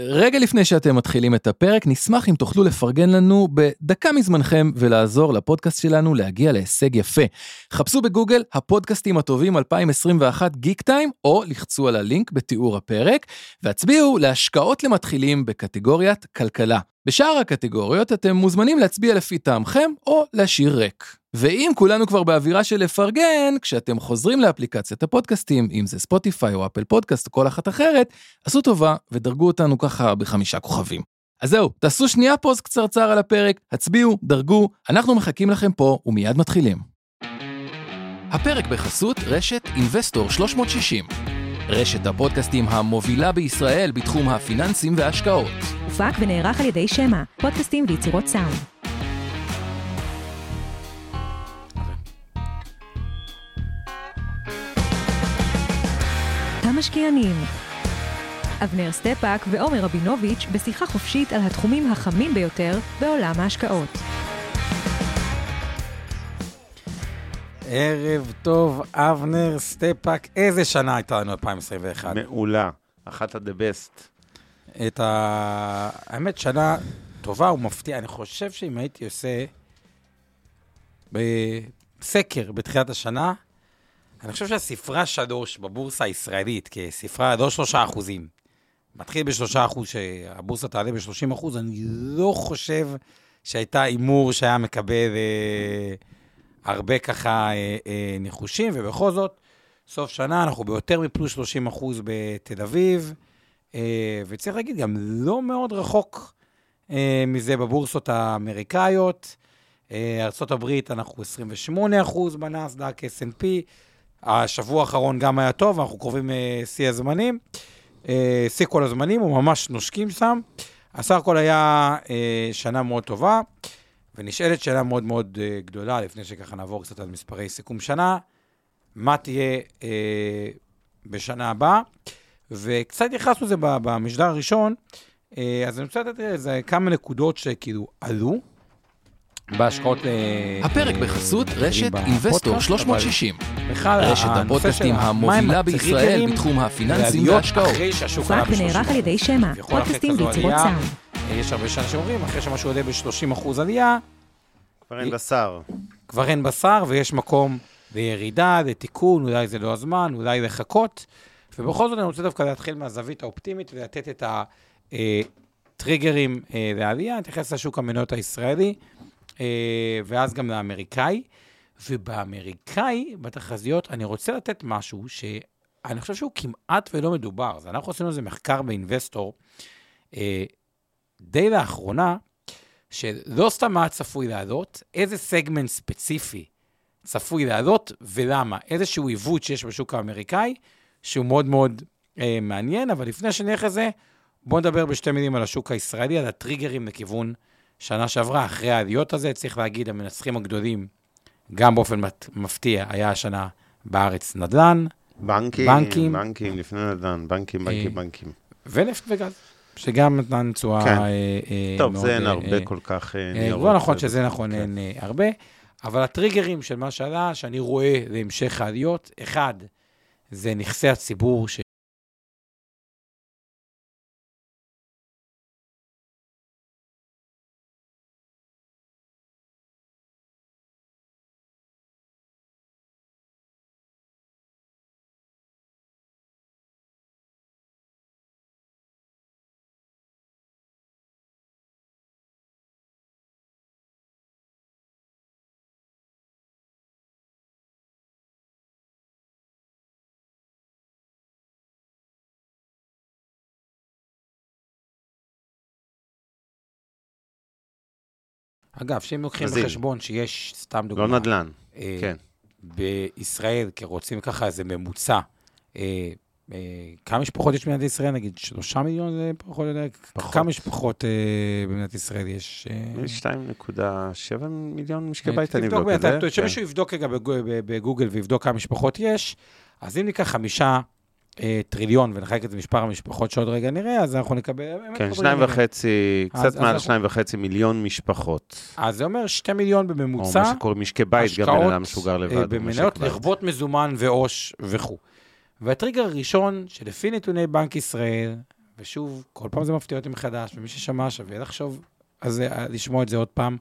רגע לפני שאתם מתחילים את הפרק, נשמח אם תוכלו לפרגן לנו בדקה מזמנכם ולעזור לפודקאסט שלנו להגיע להישג יפה. חפשו בגוגל הפודקאסטים הטובים 2021 גיק טיים, או לחצו על הלינק בתיאור הפרק, והצביעו להשקעות למתחילים בקטגוריית כלכלה. בשאר הקטגוריות אתם מוזמנים להצביע לפי טעמכם או להשאיר ריק. ואם כולנו כבר באווירה של לפרגן, כשאתם חוזרים לאפליקציית הפודקאסטים, אם זה ספוטיפיי או אפל פודקאסט או כל אחת אחרת, עשו טובה ודרגו אותנו ככה בחמישה כוכבים. אז זהו, תעשו שנייה פוז קצרצר על הפרק, הצביעו, דרגו, אנחנו מחכים לכם פה ומיד מתחילים. הפרק בחסות רשת אינבסטור 360. רשת הפודקאסטים המובילה בישראל בתחום הפיננסים וההשקעות. הופק ונערך על ידי שמע, פודקאסטים ויצירות סאונד. המשקיענים. אבנר סטפאק ועומר רבינוביץ' בשיחה חופשית על התחומים החמים ביותר בעולם ההשקעות. ערב טוב, אבנר סטפאק. איזה שנה הייתה לנו 2021? מעולה, אחת ה- the best. את ה... האמת, שנה טובה ומפתיעה. אני חושב שאם הייתי עושה בסקר בתחילת השנה, אני חושב שהספרה שלוש בבורסה הישראלית, כספרה, לא שלושה אחוזים, מתחיל בשלושה אחוז, שהבורסה תעלה בשלושים אחוז, אני לא חושב שהייתה הימור שהיה מקבל אה, הרבה ככה אה, אה, ניחושים, ובכל זאת, סוף שנה אנחנו ביותר מפלוס 30 אחוז בתל אביב, אה, וצריך להגיד, גם לא מאוד רחוק אה, מזה בבורסות האמריקאיות. אה, ארה"ב אנחנו 28 אחוז בנאסדק, S&P, השבוע האחרון גם היה טוב, אנחנו קרובים אה, שיא הזמנים. אה, שיא כל הזמנים, הוא ממש נושקים שם. הסך הכל היה אה, שנה מאוד טובה, ונשאלת שאלה מאוד מאוד גדולה, לפני שככה נעבור קצת על מספרי סיכום שנה, מה תהיה בשנה הבאה. וקצת נכנסנו לזה במשדר הראשון, אז אני רוצה לתת כמה נקודות שכאילו עלו. בהשקעות... הפרק בחסות רשת אינבסטור 360. רשת הפודקאסטים המובילה בישראל בתחום הפיננסים וההשקעות. הופק ונערך על ידי שמע, פודקאסטים ויצירות סאונד. יש הרבה שנה שאומרים, אחרי שמשהו עולה ב-30% עלייה... כבר אין בשר. כבר אין בשר, ויש מקום לירידה, לתיקון, אולי זה לא הזמן, אולי לחכות. ובכל זאת אני רוצה דווקא להתחיל מהזווית האופטימית ולתת את הטריגרים לעלייה. אני אתייחס לשוק המניות הישראלי. אה, ואז גם לאמריקאי. ובאמריקאי, בתחזיות, אני רוצה לתת משהו שאני חושב שהוא כמעט ולא מדובר. אז אנחנו עשינו איזה מחקר באינבסטור אה, די לאחרונה, שלא סתם מה צפוי לעלות, איזה סגמנט ספציפי צפוי לעלות ולמה. איזשהו עיוות שיש בשוק האמריקאי, שהוא מאוד מאוד אה, מעניין, אבל לפני שנלך לזה, בואו נדבר בשתי מילים על השוק הישראלי, על הטריגרים לכיוון שנה שעברה, אחרי העליות הזה, צריך להגיד, המנצחים הגדולים, גם באופן מפתיע, היה השנה בארץ נדל"ן, בנקים, בנקים, בנקים, לפני נדל"ן, בנקים, בנקים, אה, בנקים. ונפט וגז, שגם נתן תשואה כן. אה, אה, טוב, מאוד... זה אין הרבה כל כך ניירות. לא נכון שזה נכון, כן. אין הרבה, אבל הטריגרים של מה שעלה, שאני רואה להמשך העליות, אחד, זה נכסי הציבור, ש... אגב, שאם לוקחים בחשבון שיש, סתם דוגמה... לא נדל"ן, אה, כן. בישראל, כי רוצים ככה איזה ממוצע, אה, אה, כמה משפחות יש במדינת ישראל? נגיד שלושה מיליון זה פחות או יותר? כמה משפחות אה, במדינת ישראל יש? אה... יש 2.7 מיליון משקי בית, אני אבדוק את זה. שמישהו יבדוק רגע בגוגל ויבדוק כמה משפחות יש, אז אם ניקח חמישה אה, טריליון ונחלק את זה מספר המשפחות שעוד רגע נראה, אז אנחנו נקבל... כן, שניים וחצי, קצת מעל שניים וחצי מיליון משפחות. אז זה אומר שתי מיליון בממוצע. או מה שקוראים משקי בית, גם בן אדם מסוגר לבד. השקעות במניות, לרבות מזומן ועו"ש וכו'. והטריגר הראשון, שלפי נתוני בנק ישראל, ושוב, כל פעם זה מפתיע אותי מחדש, ומי ששמע שווה לחשוב, אז אה, לשמוע את זה עוד פעם.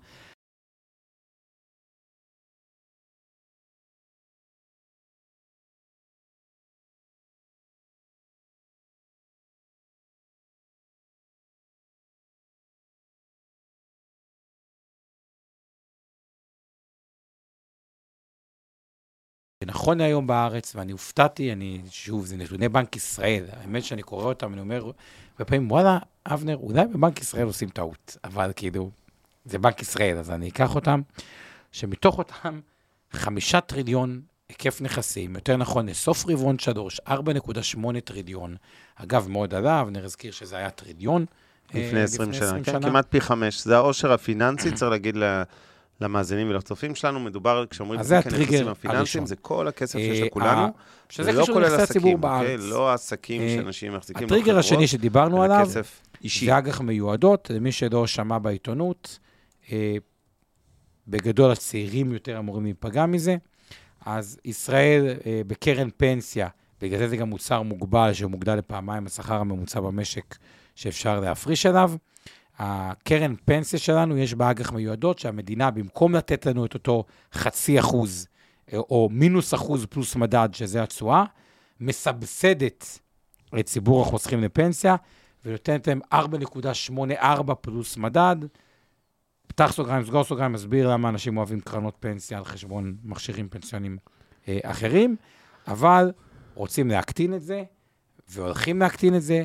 נכון להיום בארץ, ואני הופתעתי, אני, שוב, זה נתוני בנק ישראל, האמת שאני קורא אותם, אני אומר, הרבה פעמים, וואלה, אבנר, אולי בבנק ישראל עושים טעות, אבל כאילו, זה בנק ישראל, אז אני אקח אותם, שמתוך אותם חמישה טריליון היקף נכסים, יותר נכון, לסוף רבעון שלוש, 4.8 טריליון. אגב, מאוד עלה, אבנר הזכיר שזה היה טריליון. לפני 20 שנה, כן, כמעט פי חמש. זה העושר הפיננסי, צריך להגיד למאזינים ולצופים שלנו, מדובר, כשאומרים אז זה הטריגר הראשון. זה כל הכסף שיש לכולנו. שזה קשור לנכסי הציבור בארץ. לא העסקים שאנשים מחזיקים בחברות. הטריגר השני שדיברנו עליו, זה אג"ח מיועדות, למי שלא שמע בעיתונות. בגדול, הצעירים יותר אמורים להיפגע מזה. אז ישראל בקרן פנסיה, בגלל זה זה גם מוצר מוגבל, שמוגדל לפעמיים השכר הממוצע במשק שאפשר להפריש אליו. הקרן פנסיה שלנו, יש בה אג"ח מיועדות, שהמדינה, במקום לתת לנו את אותו חצי אחוז, או מינוס אחוז פלוס מדד, שזה התשואה, מסבסדת את ציבור החוסכים לפנסיה, ונותנת להם 4.84 פלוס מדד. פתח סוגריים, סגור סוגריים, מסביר למה אנשים אוהבים קרנות פנסיה על חשבון מכשירים פנסיונים אה, אחרים, אבל רוצים להקטין את זה, והולכים להקטין את זה,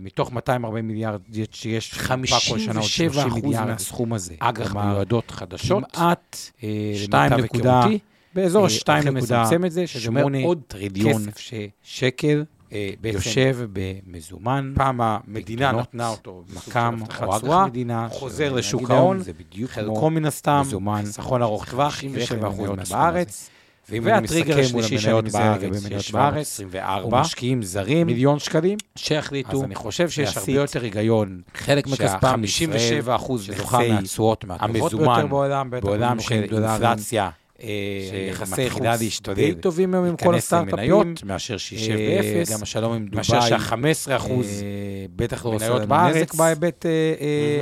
מתוך 240 מיליארד שיש 57 אחוז מהסכום הזה. אג"ח מיועדות חדשות. כמעט 2 נקודה, באזור ה-2 נקודה, את זה, שזה אומר עוד טריליון שקל. יושב במזומן. פעם המדינה נתנה אותו מקם או אג"ח מדינה, חוזר לשוק ההון, חלקו מן הסתם, חיסכון ארוך טווח, 97% בארץ. והטריגר השלישי שאני מזהה לגבי מניות בארץ, הוא משקיעים זרים, מיליון שקלים, שהחליטו, אז אני חושב שיש הרבה יותר היגיון, חלק מכספם 57 אחוז שזוכה מהתשואות מהטובות ביותר בעולם, בעולם של אינפלציה, יחסי חוץ די טובים היום עם כל הסטארט-אפים, מאשר שישב באפס, גם השלום עם דובאי, מאשר שה-15 אחוז, בטח לא עושה לנו נזק בהיבט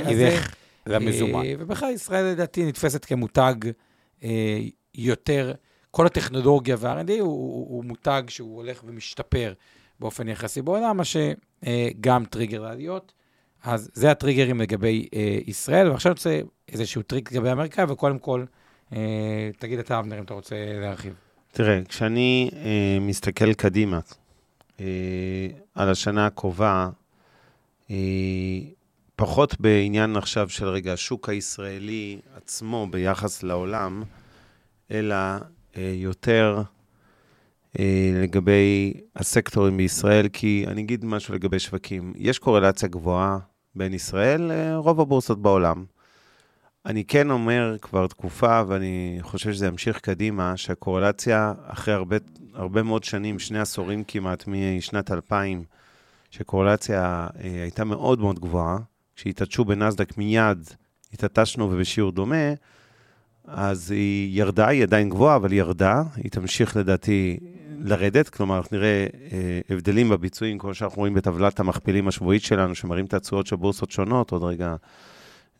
הזה, למזומן. ובכלל ישראל לדעתי נתפסת כמותג יותר... כל הטכנולוגיה וה-R&D הוא, הוא, הוא מותג שהוא הולך ומשתפר באופן יחסי בעולם, מה שגם טריגר לעליות. אז זה הטריגרים לגבי אה, ישראל, ועכשיו אני רוצה איזשהו טריגר לגבי אמריקה, וקודם כל, אה, תגיד אתה, אבנר, אם אתה רוצה להרחיב. תראה, כשאני אה, מסתכל קדימה אה, על השנה הקרובה, אה, פחות בעניין עכשיו של רגע השוק הישראלי עצמו ביחס לעולם, אלא יותר אה, לגבי הסקטורים בישראל, כי אני אגיד משהו לגבי שווקים. יש קורלציה גבוהה בין ישראל לרוב הבורסות בעולם. אני כן אומר כבר תקופה, ואני חושב שזה ימשיך קדימה, שהקורלציה אחרי הרבה, הרבה מאוד שנים, שני עשורים כמעט, משנת 2000, שקורלציה אה, הייתה מאוד מאוד גבוהה, כשהתעטשו בנסדק מיד, התעטשנו ובשיעור דומה, אז היא ירדה, היא עדיין גבוהה, אבל היא ירדה, היא תמשיך לדעתי לרדת, כלומר, אנחנו נראה אה, הבדלים בביצועים, כמו שאנחנו רואים בטבלת המכפילים השבועית שלנו, שמראים את התשואות של בורסות שונות, עוד רגע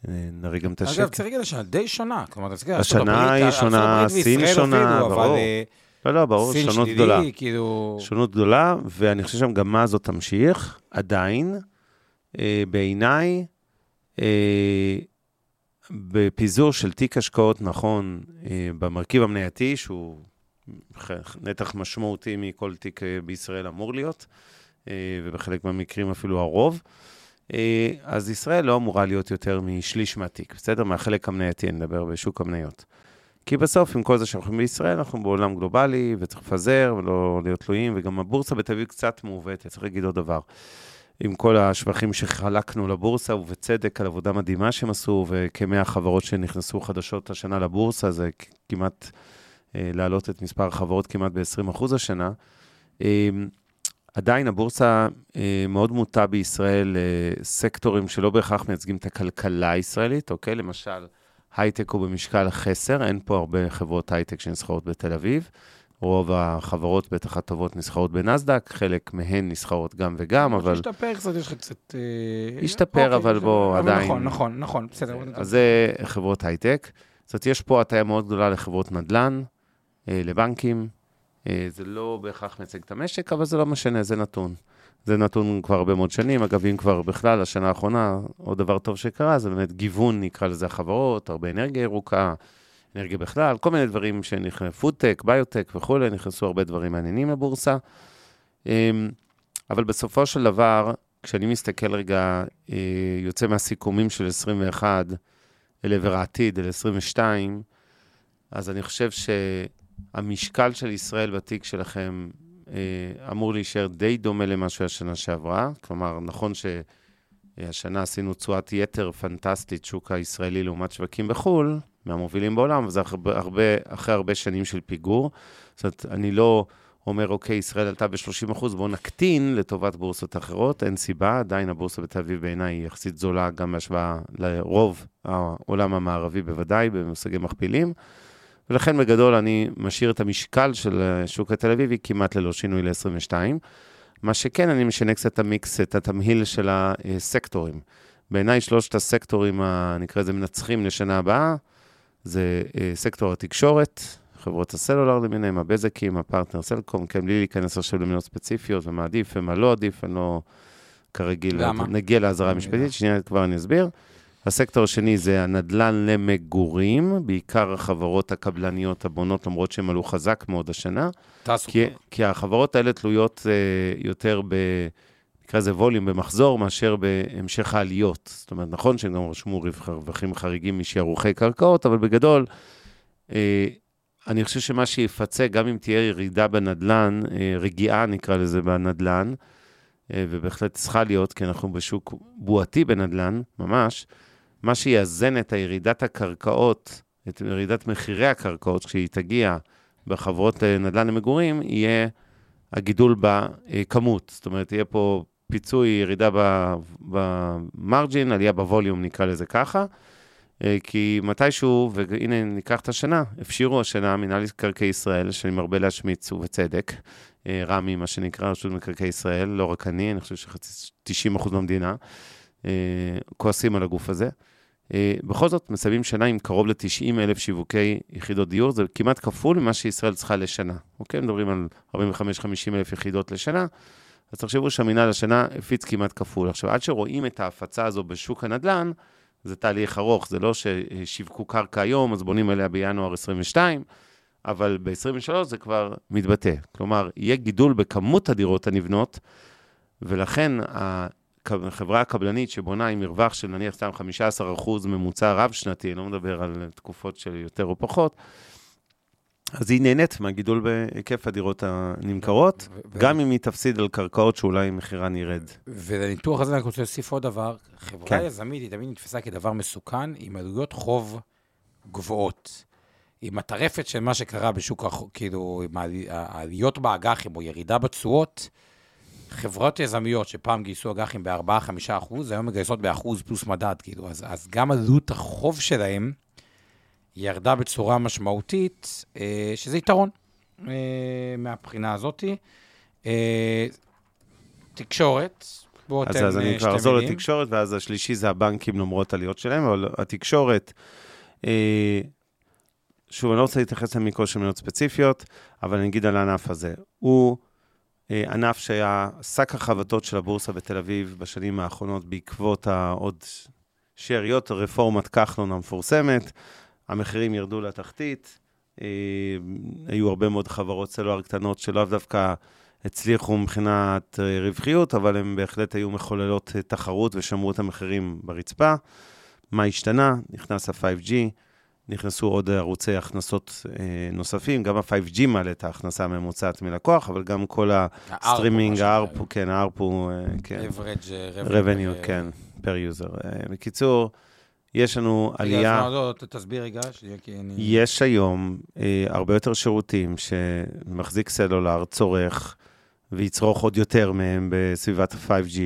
אה, נראה גם את השקל. אגב, צריך להגיד השנה די שונה, כלומר, תסתכל, השנה היא שונה, סין שונה, ברור. אה, לא, לא, ברור, שונות גדולה. כאילו... שונות גדולה, ואני חושב שהמגמה הזאת תמשיך, עדיין, אה, בעיניי, אה, בפיזור של תיק השקעות נכון אה, במרכיב המנייתי, שהוא נתח משמעותי מכל תיק אה, בישראל אמור להיות, אה, ובחלק מהמקרים אפילו הרוב, אז ישראל לא אמורה להיות יותר משליש מהתיק, בסדר? מהחלק המנייתי, אני מדבר בשוק המניות. כי בסוף, עם כל זה שאנחנו בישראל, אנחנו בעולם גלובלי, וצריך לפזר ולא להיות תלויים, וגם הבורסה בתל אביב קצת מעוותת, צריך להגיד עוד דבר. עם כל השבחים שחלקנו לבורסה, ובצדק על עבודה מדהימה שהם עשו, וכמאה חברות שנכנסו חדשות השנה לבורסה, זה כמעט אה, להעלות את מספר החברות כמעט ב-20% השנה. אה, עדיין הבורסה אה, מאוד מוטה בישראל לסקטורים אה, שלא בהכרח מייצגים את הכלכלה הישראלית, אוקיי? למשל, הייטק הוא במשקל חסר, אין פה הרבה חברות הייטק שנסחרות בתל אביב. רוב החברות, בטח הטובות, נסחרות בנסדק, חלק מהן נסחרות גם וגם, אבל... השתפר קצת, יש לך קצת... אה, השתפר, אוקיי, אבל זה- בוא, אבל עדיין- נכון, נכון, נכון, בסדר. אז זה חברות הייטק. זאת אומרת, יש פה הטיה מאוד גדולה לחברות נדל"ן, אה, לבנקים. אה, זה לא בהכרח מייצג את המשק, אבל זה לא משנה, זה נתון. זה נתון כבר הרבה מאוד שנים. אגב, אם כבר בכלל, השנה האחרונה, עוד דבר טוב שקרה, זה באמת גיוון, נקרא לזה החברות, הרבה אנרגיה ירוקה, אנרגיה בכלל, כל מיני דברים שנכנסו, פודטק, ביוטק וכולי, נכנסו הרבה דברים מעניינים לבורסה. אמ, אבל בסופו של דבר, כשאני מסתכל רגע, אה, יוצא מהסיכומים של 21 אל עבר העתיד, אל 22, אז אני חושב שהמשקל של ישראל בתיק שלכם אה, אמור להישאר די דומה למה שהיה שנה שעברה. כלומר, נכון שהשנה עשינו תשואת יתר פנטסטית, שוק הישראלי לעומת שווקים בחו"ל, מהמובילים בעולם, וזה הרבה, הרבה, אחרי הרבה שנים של פיגור. זאת אומרת, אני לא אומר, אוקיי, ישראל עלתה ב-30 בואו נקטין לטובת בורסות אחרות, אין סיבה, עדיין הבורסה בתל אביב בעיניי היא יחסית זולה גם בהשוואה לרוב העולם המערבי בוודאי, במושגי מכפילים. ולכן בגדול אני משאיר את המשקל של השוק התל אביבי כמעט ללא שינוי ל-22. מה שכן, אני משנה קצת את המיקס, את התמהיל של הסקטורים. בעיניי שלושת הסקטורים, נקרא לזה מנצחים לשנה הבאה, זה אה, סקטור התקשורת, חברות הסלולר למיניהם, הבזקים, הפרטנר סלקום, כן, בלי להיכנס עכשיו למדינות ספציפיות, ומה עדיף ומה לא עדיף, אני לא כרגיל, למה? נגיע לאזהרה המשפטית, שנייה כבר אני אסביר. הסקטור השני זה הנדל"ן למגורים, בעיקר החברות הקבלניות הבונות, למרות שהן עלו חזק מאוד השנה, טסו כי. כי החברות האלה תלויות אה, יותר ב... נקרא לזה ווליום במחזור, מאשר בהמשך העליות. זאת אומרת, נכון שהם גם רשמו רווח- רווחים חריגים משערוכי קרקעות, אבל בגדול, אה, אני חושב שמה שיפצה, גם אם תהיה ירידה בנדלן, אה, רגיעה נקרא לזה בנדלן, אה, ובהחלט צריכה להיות, כי אנחנו בשוק בועתי בנדלן, ממש, מה שיאזן את הירידת הקרקעות, את ירידת מחירי הקרקעות, כשהיא תגיע בחברות אה, נדל"ן למגורים, יהיה הגידול בכמות. זאת אומרת, יהיה פה פיצוי, ירידה במרג'ין, עלייה בווליום, נקרא לזה ככה. אה, כי מתישהו, והנה ניקח את השנה, הפשירו השנה מינהל מקרקעי ישראל, שאני מרבה להשמיץ, ובצדק, אה, רמ"י, מה שנקרא, רשות מקרקעי ישראל, לא רק אני, אני חושב שחצי 90 אחוז מהמדינה, אה, כועסים על הגוף הזה. בכל זאת, מסיימים שנה עם קרוב ל-90 אלף שיווקי יחידות דיור, זה כמעט כפול ממה שישראל צריכה לשנה. אוקיי? מדברים על 45-50 אלף יחידות לשנה, אז תחשבו שהמינהל השנה הפיץ כמעט כפול. עכשיו, עד שרואים את ההפצה הזו בשוק הנדל"ן, זה תהליך ארוך, זה לא ששיווקו קרקע היום, אז בונים עליה בינואר 22, אבל ב-23 זה כבר מתבטא. כלומר, יהיה גידול בכמות הדירות הנבנות, ולכן החברה הקבלנית שבונה עם מרווח של נניח סתם 15% ממוצע רב-שנתי, אני לא מדבר על תקופות של יותר או פחות, אז היא נהנית מהגידול בהיקף הדירות הנמכרות, ו- ו- גם אם היא תפסיד על קרקעות שאולי מחירן ירד. ולניתוח הזה אני רוצה להוסיף עוד דבר. חברה כן. יזמית היא תמיד נתפסה כדבר מסוכן, עם עלויות חוב גבוהות. עם הטרפת של מה שקרה בשוק, כאילו, עם העלי- העליות באג"חים או ירידה בתשואות, חברות יזמיות שפעם גייסו אג"חים ב-4-5 אחוז, היום מגייסות באחוז פלוס מדד, כאילו, אז, אז גם עלות החוב שלהם ירדה בצורה משמעותית, אה, שזה יתרון אה, מהבחינה הזאתי. אה, תקשורת, בואו אז, תן אז אה, אני כבר שתי אחזור מילים. לתקשורת, ואז השלישי זה הבנקים למרות עליות שלהם, אבל התקשורת, שוב, אני לא רוצה להתייחס למיקרו של מדינות ספציפיות, אבל אני אגיד על הענף הזה. הוא אה, ענף שהיה שק החבטות של הבורסה בתל אביב בשנים האחרונות בעקבות העוד שאריות רפורמת כחלון המפורסמת. המחירים ירדו לתחתית, אה, היו הרבה מאוד חברות סלולר קטנות שלאו דווקא הצליחו מבחינת אה, רווחיות, אבל הן בהחלט היו מחוללות אה, תחרות ושמרו את המחירים ברצפה. מה השתנה? נכנס ה- 5G, נכנסו עוד ערוצי הכנסות אה, נוספים, גם ה- 5G מעלה את ההכנסה הממוצעת מלקוח, אבל גם כל הסטרימינג, ה ARPU, כן, ה ARPU, אה, כן, average אה, revenue, כן, per user. אה, בקיצור, יש לנו רגע, עלייה... אז לא, תסביר רגע, שנייה, כי אני... יש היום אה, הרבה יותר שירותים שמחזיק סלולר, צורך, ויצרוך עוד יותר מהם בסביבת ה- 5G.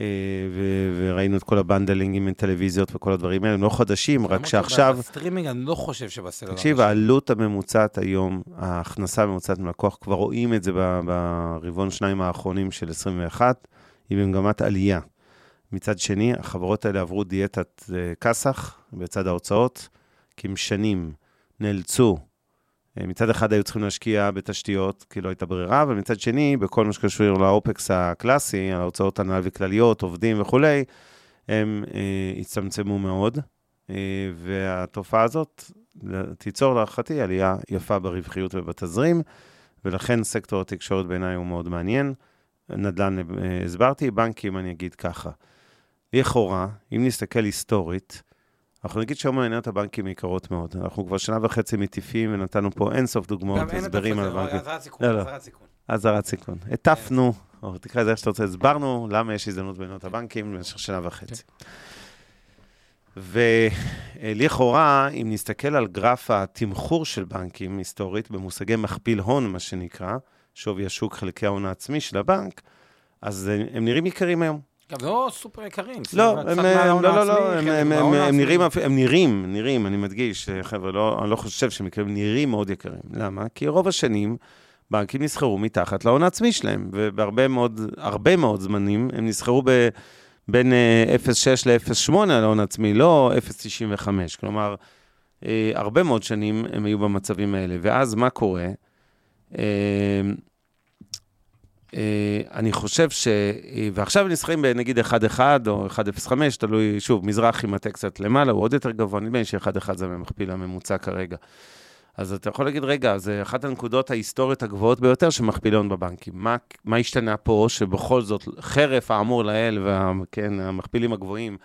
אה, ו- ראינו את כל ה bundlingים עם טלוויזיות וכל הדברים האלה, הם לא חדשים, רק שעכשיו... בסטרימינג אני לא חושב שבסלולר. תקשיב, העלות הממוצעת היום, ההכנסה הממוצעת מלקוח, כבר רואים את זה ברבעון שניים האחרונים של 21, היא במגמת עלייה. מצד שני, החברות האלה עברו דיאטת אה, כסח בצד ההוצאות, כי הם שנים נאלצו, אה, מצד אחד היו צריכים להשקיע בתשתיות, כי לא הייתה ברירה, אבל מצד שני, בכל מה שקשור לאופקס הקלאסי, על ההוצאות הנהל וכלליות, עובדים וכולי, הם אה, הצטמצמו מאוד, אה, והתופעה הזאת תיצור להערכתי עלייה יפה ברווחיות ובתזרים, ולכן סקטור התקשורת בעיניי הוא מאוד מעניין. נדל"ן אה, הסברתי, בנקים אני אגיד ככה. לכאורה, אם נסתכל היסטורית, אנחנו נגיד שהיום מניות הבנקים יקרות מאוד. אנחנו כבר שנה וחצי מטיפים ונתנו פה אינסוף דוגמאות, גם אין הסברים על הבנקים. אזהרת סיכון, לא, לא. אזהרת סיכון. אזהרת סיכון. הטפנו, או תקרא לזה איך שאתה רוצה, הסברנו למה יש הזדמנות במניות הבנקים במשך שנה וחצי. ולכאורה, אם נסתכל על גרף התמחור של בנקים היסטורית, במושגי מכפיל הון, מה שנקרא, שווי השוק חלקי ההון העצמי של הבנק, אז הם נראים יקרים היום. גם לא סופר יקרים. לא, הם, הם, לא, לא, לא, הם, חלק הם, הם, הם. נראים, הם נראים, נראים, אני מדגיש, חבר'ה, לא, אני לא חושב שהם יקרים, נראים מאוד יקרים. למה? כי רוב השנים בנקים נסחרו מתחת להון העצמי שלהם, ובהרבה מאוד, הרבה מאוד זמנים הם נסחרו ב, בין אה, 0.6 ל-0.8 על ההון העצמי, לא 0.95. כלומר, אה, הרבה מאוד שנים הם היו במצבים האלה. ואז מה קורה? אה, אני חושב ש... אה, ועכשיו נסחרים בנגיד 1.1 או 1.05, תלוי, שוב, מזרחי מטה קצת למעלה, הוא עוד יותר גבוה, נדמה לי ש-1.1 זה המכפיל הממוצע כרגע. אז אתה יכול להגיד, רגע, זה אחת הנקודות ההיסטוריות הגבוהות ביותר שמכפילות בבנקים. מה, מה השתנה פה, שבכל זאת, חרף האמור לאל והכן, המכפילים הגבוהים,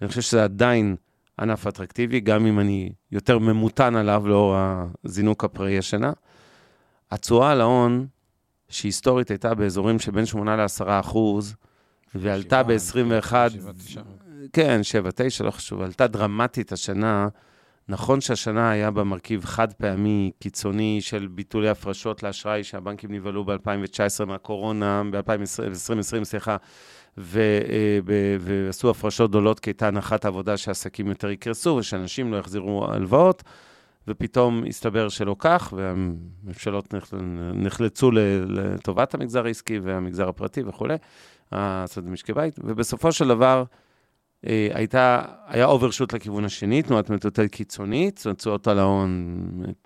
אני חושב שזה עדיין ענף אטרקטיבי, גם אם אני יותר ממותן עליו לאור הזינוק הפראי השנה. התשואה על ההון, שהיסטורית הייתה באזורים שבין 8 ל-10 אחוז, ועלתה שבעה, ב-21, שבעה, תשעה. כן, 7, 9, לא חשוב, עלתה דרמטית השנה. נכון שהשנה היה בה מרכיב חד פעמי, קיצוני, של ביטולי הפרשות לאשראי שהבנקים נבהלו ב-2019 מהקורונה, ב-2020, סליחה, ו, אה, ועשו הפרשות גדולות כי הייתה הנחת עבודה שעסקים יותר יקרסו ושאנשים לא יחזירו הלוואות, ופתאום הסתבר שלא כך, והממשלות נחל- נחלצו לטובת המגזר העסקי והמגזר הפרטי וכולי, אה, זאת אומרת, משקי בית, ובסופו של דבר, אה, הייתה, היה אוברשוט לכיוון השני, תנועת מטוטל קיצונית, תשואות על ההון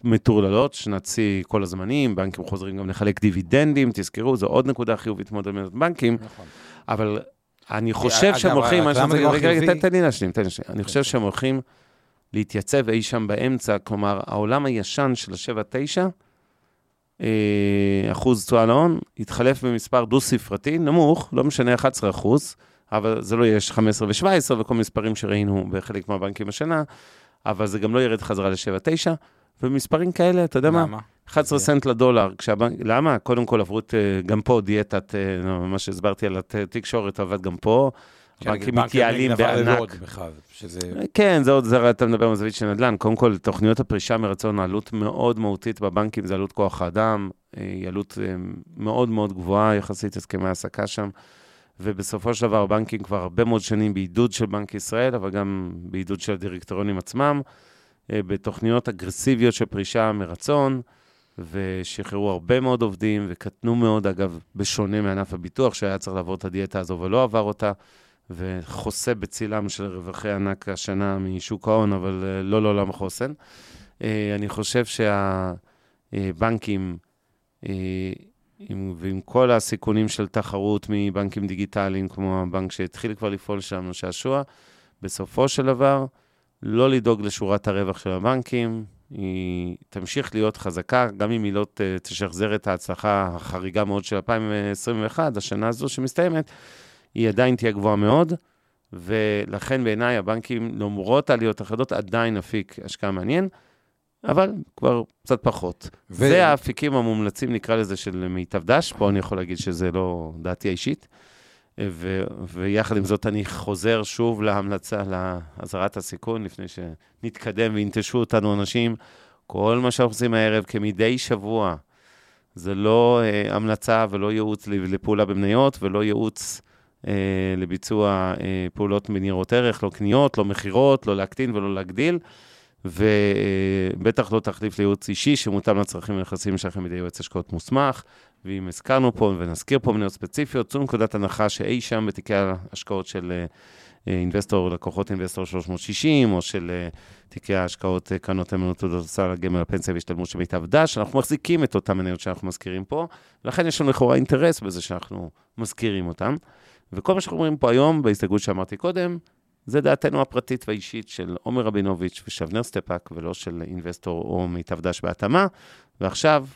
מטורללות, שנת שיא כל הזמנים, בנקים חוזרים גם לחלק דיבידנדים, תזכרו, זו עוד נקודה חיובית מאוד על בנקים, נכון. אבל אני חושב שהם הולכים, לא רגע, רגע? תן- תן לי להשלים, תן לי להשלים. אני חושב שהם הולכים להתייצב אי שם באמצע, כלומר, העולם הישן של ה-7-9, אה, אחוז תשואה להון, יתחלף במספר דו-ספרתי, נמוך, לא משנה 11 אחוז, אבל זה לא יהיה 15 ו-17 וכל מספרים שראינו בחלק מהבנקים השנה, אבל זה גם לא ירד חזרה ל-7-9, ומספרים כאלה, אתה יודע מה? למה? 11 זה- סנט לדולר, כשהבנק, למה? קודם כל עברו את, אה, גם פה דיאטת, אה, מה שהסברתי על התקשורת עבד גם פה, הבנקים בנק מתייעלים בענק. שזה... כן, זה עוד, זה, אתה מדבר מזווית של נדל"ן. קודם כל, תוכניות הפרישה מרצון, העלות מאוד מהותית בבנקים, זה עלות כוח האדם, אה, היא עלות אה, מאוד מאוד גבוהה יחסית הסכמי העסקה שם. ובסופו של דבר, הבנקים כבר הרבה מאוד שנים בעידוד של בנק ישראל, אבל גם בעידוד של הדירקטוריונים עצמם, אה, בתוכניות אגרסיביות של פרישה מרצון, ושחררו הרבה מאוד עובדים, וקטנו מאוד, אגב, בשונה מענף הביטוח, שהיה צריך לעבור את הדיאטה הזו ולא עבר אותה. וחוסה בצילם של רווחי ענק השנה משוק ההון, אבל אה, לא לעולם החוסן. אה, אני חושב שהבנקים, אה, עם, ועם כל הסיכונים של תחרות מבנקים דיגיטליים, כמו הבנק שהתחיל כבר לפעול שם, שעשוע, בסופו של דבר, לא לדאוג לשורת הרווח של הבנקים, היא תמשיך להיות חזקה, גם אם היא לא תשחזר את ההצלחה החריגה מאוד של 2021, השנה הזו שמסתיימת, היא עדיין תהיה גבוהה מאוד, ולכן בעיניי הבנקים, למרות העליות החדות, עדיין אפיק השקעה מעניין, אבל כבר קצת פחות. ו- זה האפיקים המומלצים, נקרא לזה, של מיטב דש, פה אני יכול להגיד שזה לא דעתי האישית. ו- ויחד עם זאת, אני חוזר שוב להמלצה, לאזהרת הסיכון, לפני שנתקדם וינטשו אותנו אנשים. כל מה שאנחנו עושים הערב, כמדי שבוע, זה לא uh, המלצה ולא ייעוץ לפעולה במניות ולא ייעוץ אה, לביצוע אה, פעולות בניירות ערך, לא קניות, לא מכירות, לא להקטין ולא להגדיל, ובטח לא תחליף לייעוץ אישי שמותאם לצרכים ונכסים שלכם בידי יועץ השקעות מוסמך. ואם הזכרנו פה ונזכיר פה מניות ספציפיות, זו נקודת הנחה שאי שם בתיקי ההשקעות של אה, אה, אינבסטור, לקוחות אינבסטור 360, או של אה, תיקי ההשקעות קרנות אמנות תעודות סל הגמל הפנסיה והשתלמות של מיטב דש, אנחנו מחזיקים את אותן מניות שאנחנו מזכירים פה, ולכן יש לנו לכאורה אינטרס בזה שאנחנו מזכירים אותן. וכל מה שאנחנו אומרים פה היום, בהסתייגות שאמרתי קודם, זה דעתנו הפרטית והאישית של עומר רבינוביץ' ושל אבנר סטפאק, ולא של אינבסטור או מיטב דש בהתאמה. ועכשיו,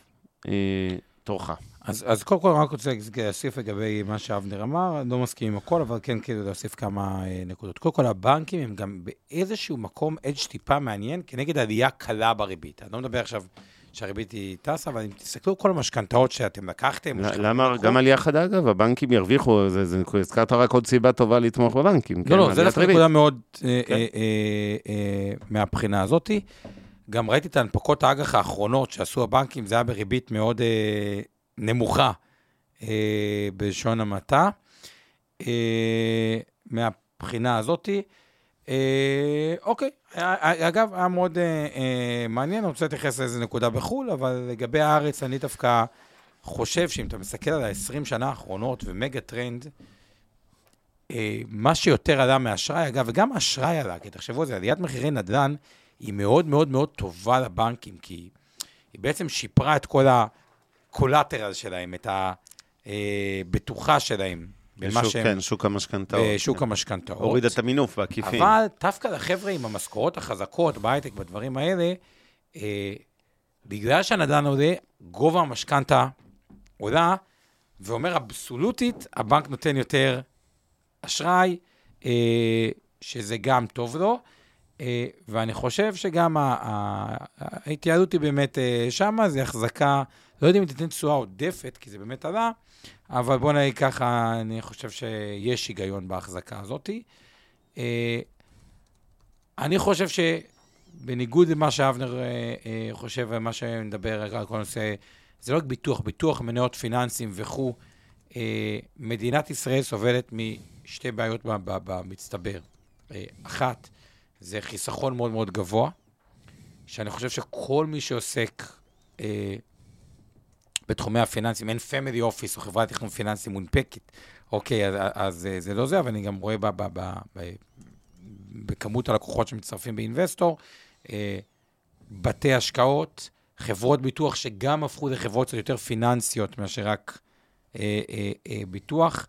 אה, תורך. אז, אז קודם כל, רק רוצה להוסיף לגבי מה שאבנר אמר, לא מסכים עם הכל, אבל כן כדי להוסיף כמה אה, נקודות. קודם כל, הבנקים הם גם באיזשהו מקום hedge טיפה מעניין כנגד עלייה קלה בריבית. אני לא מדבר עכשיו שהריבית היא טסה, אבל אם תסתכלו כל המשכנתאות שאתם לקחתם... למה, גם עלייה חדה, אגב, הבנקים ירוויחו, הזכרת רק עוד סיבה טובה לתמוך בבנקים. לא, כן, לא, זה דווקא נקודה מאוד אה, כן. אה, אה, מהבחינה הזאתי. גם ראיתי את ההנפקות האג"ח האחרונות שעשו הבנקים, זה היה בריבית מאוד אה, נמוכה, אה, בלשון המעטה. אה, מהבחינה הזאתי. אה, אוקיי, אגב, היה מאוד אה, אה, מעניין, אני רוצה להתייחס לאיזה נקודה בחו"ל, אבל לגבי הארץ, אני דווקא חושב שאם אתה מסתכל על ה-20 שנה האחרונות ומגה טרנד, אה, מה שיותר עלה מאשראי, אגב, וגם האשראי עלה, כי תחשבו על זה, עליית מחירי נדל"ן היא מאוד מאוד מאוד טובה לבנקים, כי היא בעצם שיפרה את כל ה collateral שלהם, את הבטוחה שלהם. במה שהם... כן, שוק המשכנתאות. בשוק כן. המשכנתאות. הוריד את המינוף בעקיפין. אבל דווקא לחבר'ה עם המשכורות החזקות בהייטק, בדברים האלה, אה, בגלל שהנדל"ן עולה, גובה המשכנתה עולה, ואומר אבסולוטית, הבנק נותן יותר אשראי, אה, שזה גם טוב לו. אה, ואני חושב שגם ההתייעלות היא באמת אה, שמה, זה החזקה, לא יודע אם תיתן תשואה עודפת, כי זה באמת עלה, אבל בוא נגיד ככה, אני חושב שיש היגיון בהחזקה הזאת. אה, אני חושב שבניגוד למה שאבנר חושב ומה שנדבר על כל נושא, זה לא רק ביטוח, ביטוח, מניות פיננסיים וכו', מדינת ישראל סובלת משתי בעיות במצטבר. אחת, זה חיסכון מאוד מאוד גבוה, שאני חושב שכל מי שעוסק אה, בתחומי הפיננסים, אין family office או חברת תכנון פיננסי מונפקת, אוקיי, אז, אז אה, זה לא זה, אבל אני גם רואה ב, ב, ב, ב, בכמות הלקוחות שמצטרפים באינבסטור, אה, בתי השקעות, חברות ביטוח שגם הפכו לחברות קצת יותר פיננסיות מאשר רק אה, אה, אה, ביטוח.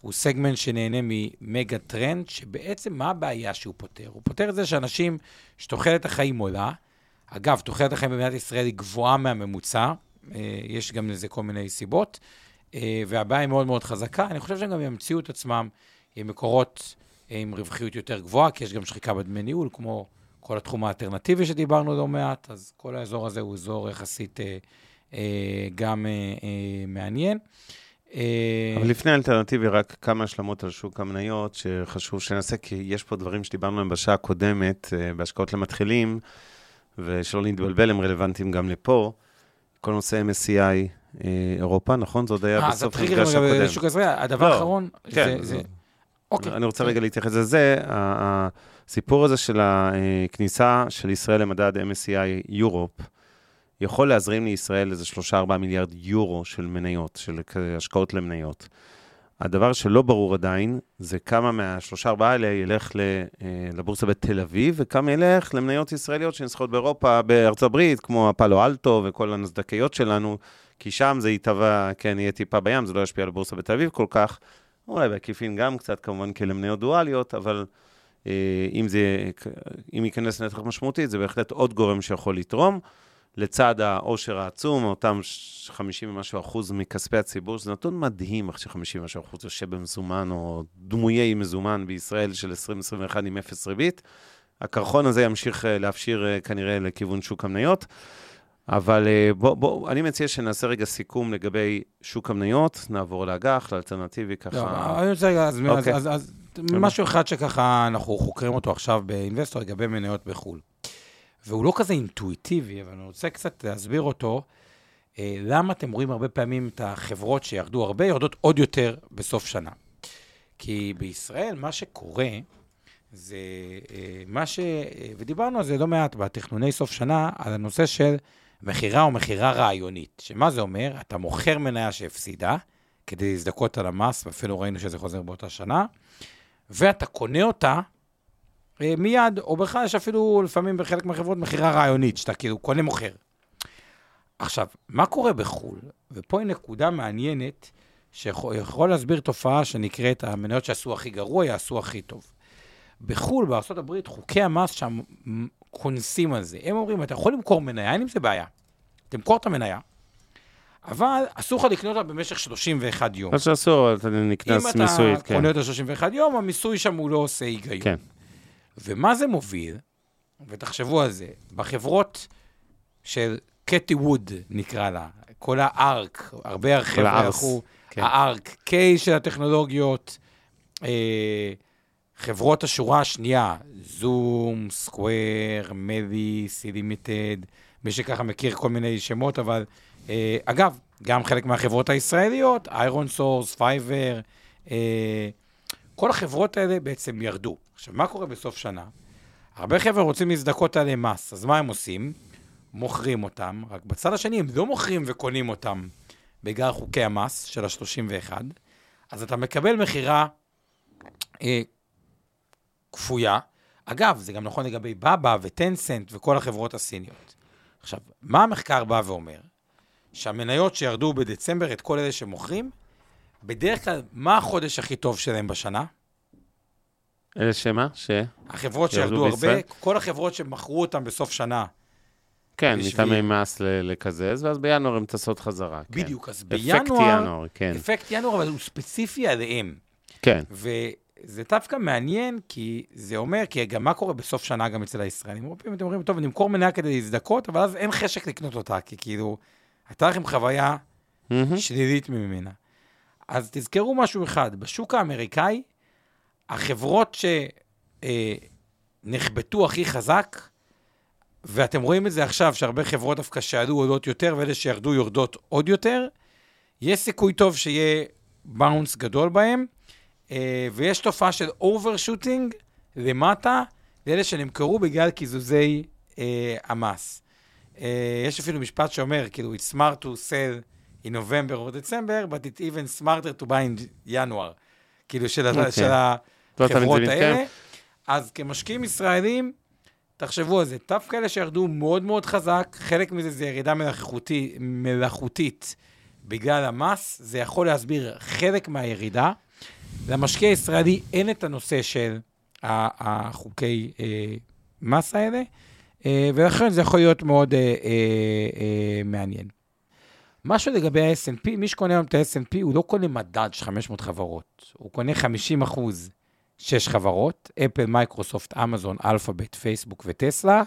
הוא סגמנט שנהנה ממגה טרנד, שבעצם מה הבעיה שהוא פותר? הוא פותר את זה שאנשים, שתוחלת החיים עולה, אגב, תוחלת החיים במדינת ישראל היא גבוהה מהממוצע, יש גם לזה כל מיני סיבות, אה, והבעיה היא מאוד מאוד חזקה. אני חושב שהם גם ימציאו את עצמם עם מקורות אה, עם רווחיות יותר גבוהה, כי יש גם שחיקה בדמי ניהול, כמו כל התחום האלטרנטיבי שדיברנו לא מעט, אז כל האזור הזה הוא אזור יחסית גם מעניין. אה, אבל לפני האלטרנטיבי, רק כמה השלמות על שוק המניות שחשוב שנעשה, כי יש פה דברים שדיברנו עליהם בשעה הקודמת, אה, בהשקעות למתחילים, ושלא נתבלבל, הם רלוונטיים גם לפה. כל נושא MSCI אה, אירופה, נכון? זה עוד היה בסוף המפגש הקודם. שוק ישראל, הדבר לא, האחרון, כן, זה... זה... אוקיי. אני רוצה רגע להתייחס לזה. הסיפור הזה של הכניסה של ישראל למדד MSCI יורופ, יכול להזרים לישראל איזה 3-4 מיליארד יורו של מניות, של השקעות למניות. הדבר שלא ברור עדיין, זה כמה מה-3-4 האלה ילך אה, לבורסה בתל אביב, וכמה ילך למניות ישראליות שנסחרות באירופה, בארצות הברית, כמו הפאלו אלטו וכל הנסדקיות שלנו, כי שם זה יתבע, כן, יהיה טיפה בים, זה לא ישפיע על הבורסה בתל אביב כל כך. אולי בעקיפין גם קצת, כמובן, כי למניות דואליות, אבל אה, אם זה, אם ייכנס לנתח משמעותית, זה בהחלט עוד גורם שיכול לתרום. לצד העושר העצום, אותם 50 ומשהו אחוז מכספי הציבור, שזה נתון מדהים, איך ש-50 ומשהו אחוז יושב במזומן, או דמויי מזומן בישראל של 2021 עם אפס ריבית. הקרחון הזה ימשיך אה, להפשיר אה, כנראה לכיוון שוק המניות. אבל בואו, אה, בוא, אני מציע שנעשה רגע סיכום לגבי שוק המניות, נעבור לאג"ח, לאלטרנטיבי, ככה... לא, אני רוצה רגע, אז, אוקיי. אז, אז, אז משהו אחד שככה אנחנו חוקרים אותו עכשיו באינבסטור לגבי מניות בחו"ל. והוא לא כזה אינטואיטיבי, אבל אני רוצה קצת להסביר אותו. אה, למה אתם רואים הרבה פעמים את החברות שירדו הרבה, יורדות עוד יותר בסוף שנה. כי בישראל מה שקורה זה אה, מה ש... אה, ודיברנו על זה לא מעט בתכנוני סוף שנה, על הנושא של מכירה או מכירה רעיונית. שמה זה אומר? אתה מוכר מניה שהפסידה, כדי להזדכות על המס, ואפילו ראינו שזה חוזר באותה שנה, ואתה קונה אותה מיד, או בכלל יש אפילו לפעמים בחלק מהחברות מכירה רעיונית, שאתה כאילו קונה מוכר. עכשיו, מה קורה בחו"ל? ופה היא נקודה מעניינת, שיכול להסביר תופעה שנקראת, המניות שעשו הכי גרוע, יעשו הכי טוב. בחו"ל, בארה"ב, חוקי המס שם כונסים על זה. הם אומרים, אתה יכול למכור מניה, אין עם זה בעיה. תמכור את המניה, אבל אסור לך לקנות אותה במשך 31 יום. מה שאסור, אתה נקנס מיסויית, אם אתה כן. קונה אותה 31 יום, המיסוי שם הוא לא עושה היגיון. כן. ומה זה מוביל, ותחשבו על זה, בחברות של קטי ווד, נקרא לה, כל ה ARK, הרבה החבר'ה הארס, הלכו, כן. ה ARK, K של הטכנולוגיות, אה, חברות השורה השנייה, זום, סקוואר, מדי, Sea Limited, מי שככה מכיר כל מיני שמות, אבל אה, אגב, גם חלק מהחברות הישראליות, איירון סורס, פייבר, אה, כל החברות האלה בעצם ירדו. עכשיו, מה קורה בסוף שנה? הרבה חבר'ה רוצים להזדכות עליהם מס, אז מה הם עושים? מוכרים אותם, רק בצד השני הם לא מוכרים וקונים אותם בגלל חוקי המס של ה-31, אז אתה מקבל מכירה אה, כפויה. אגב, זה גם נכון לגבי בבא וטנסנט וכל החברות הסיניות. עכשיו, מה המחקר בא ואומר? שהמניות שירדו בדצמבר, את כל אלה שמוכרים, בדרך כלל, מה החודש הכי טוב שלהם בשנה? אלה שמה? ש... החברות ירדו שירדו הרבה? כל החברות שמכרו אותם בסוף שנה. כן, מטעמי מס לקזז, ואז בינואר הן טסות חזרה. כן. בדיוק, אז אפקט בינואר... ינואר, כן. אפקט ינואר, אבל הוא ספציפי עליהם. כן. וזה דווקא מעניין, כי זה אומר, כי גם מה קורה בסוף שנה גם אצל הישראלים? הרבה פעמים אתם אומרים, טוב, נמכור מניה כדי להזדכות, אבל אז אין חשק לקנות אותה, כי כאילו, הייתה לכם חוויה מהמם. שלילית ממנה. אז תזכרו משהו אחד, בשוק האמריקאי, החברות שנחבטו הכי חזק, ואתם רואים את זה עכשיו, שהרבה חברות דווקא שעלו עולות יותר, ואלה שירדו יורדות עוד יותר, יש סיכוי טוב שיהיה bounce גדול בהם, אה, ויש תופעה של overshooting למטה, לאלה שנמכרו בגלל קיזוזי אה, המס. אה, יש אפילו משפט שאומר, כאילו, it's smart to sell in November or December, but it's even smarter to buy in January. כאילו, של, okay. אוקיי. של לא החברות זה האלה. אז כמשקיעים ישראלים, תחשבו על זה. דווקא אלה שירדו מאוד מאוד חזק, חלק מזה זה ירידה מלאכותי, מלאכותית בגלל המס, זה יכול להסביר חלק מהירידה. למשקיע הישראלי אין את הנושא של החוקי אה, מס האלה, אה, ולכן זה יכול להיות מאוד אה, אה, אה, מעניין. משהו לגבי ה-S&P, מי שקונה היום את ה-S&P הוא לא קונה מדד של 500 חברות, הוא קונה 50 אחוז שש חברות, אפל, מייקרוסופט, אמזון, אלפאבית, פייסבוק וטסלה,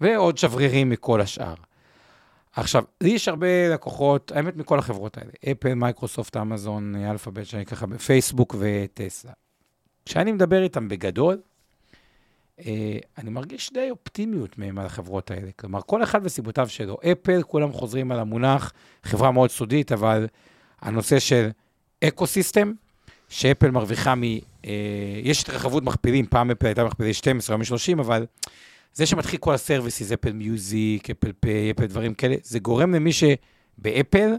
ועוד שברירים מכל השאר. עכשיו, לי יש הרבה לקוחות, האמת מכל החברות האלה, אפל, מייקרוסופט, אמזון, אלפאבית, שאני ככה בפייסבוק וטסלה. כשאני מדבר איתם בגדול, אני מרגיש די אופטימיות מהם על החברות האלה. כלומר, כל אחד וסיבותיו שלו. אפל, כולם חוזרים על המונח, חברה מאוד סודית, אבל הנושא של ecosystem, שאפל מרוויחה מ... אה, יש התרחבות מכפילים, פעם אפל הייתה מכפילי 12, היום היא 30, אבל זה שמתחיל כל ה services, אפל מיוזיק, אפל פיי, אפל דברים כאלה, זה גורם למי שבאפל,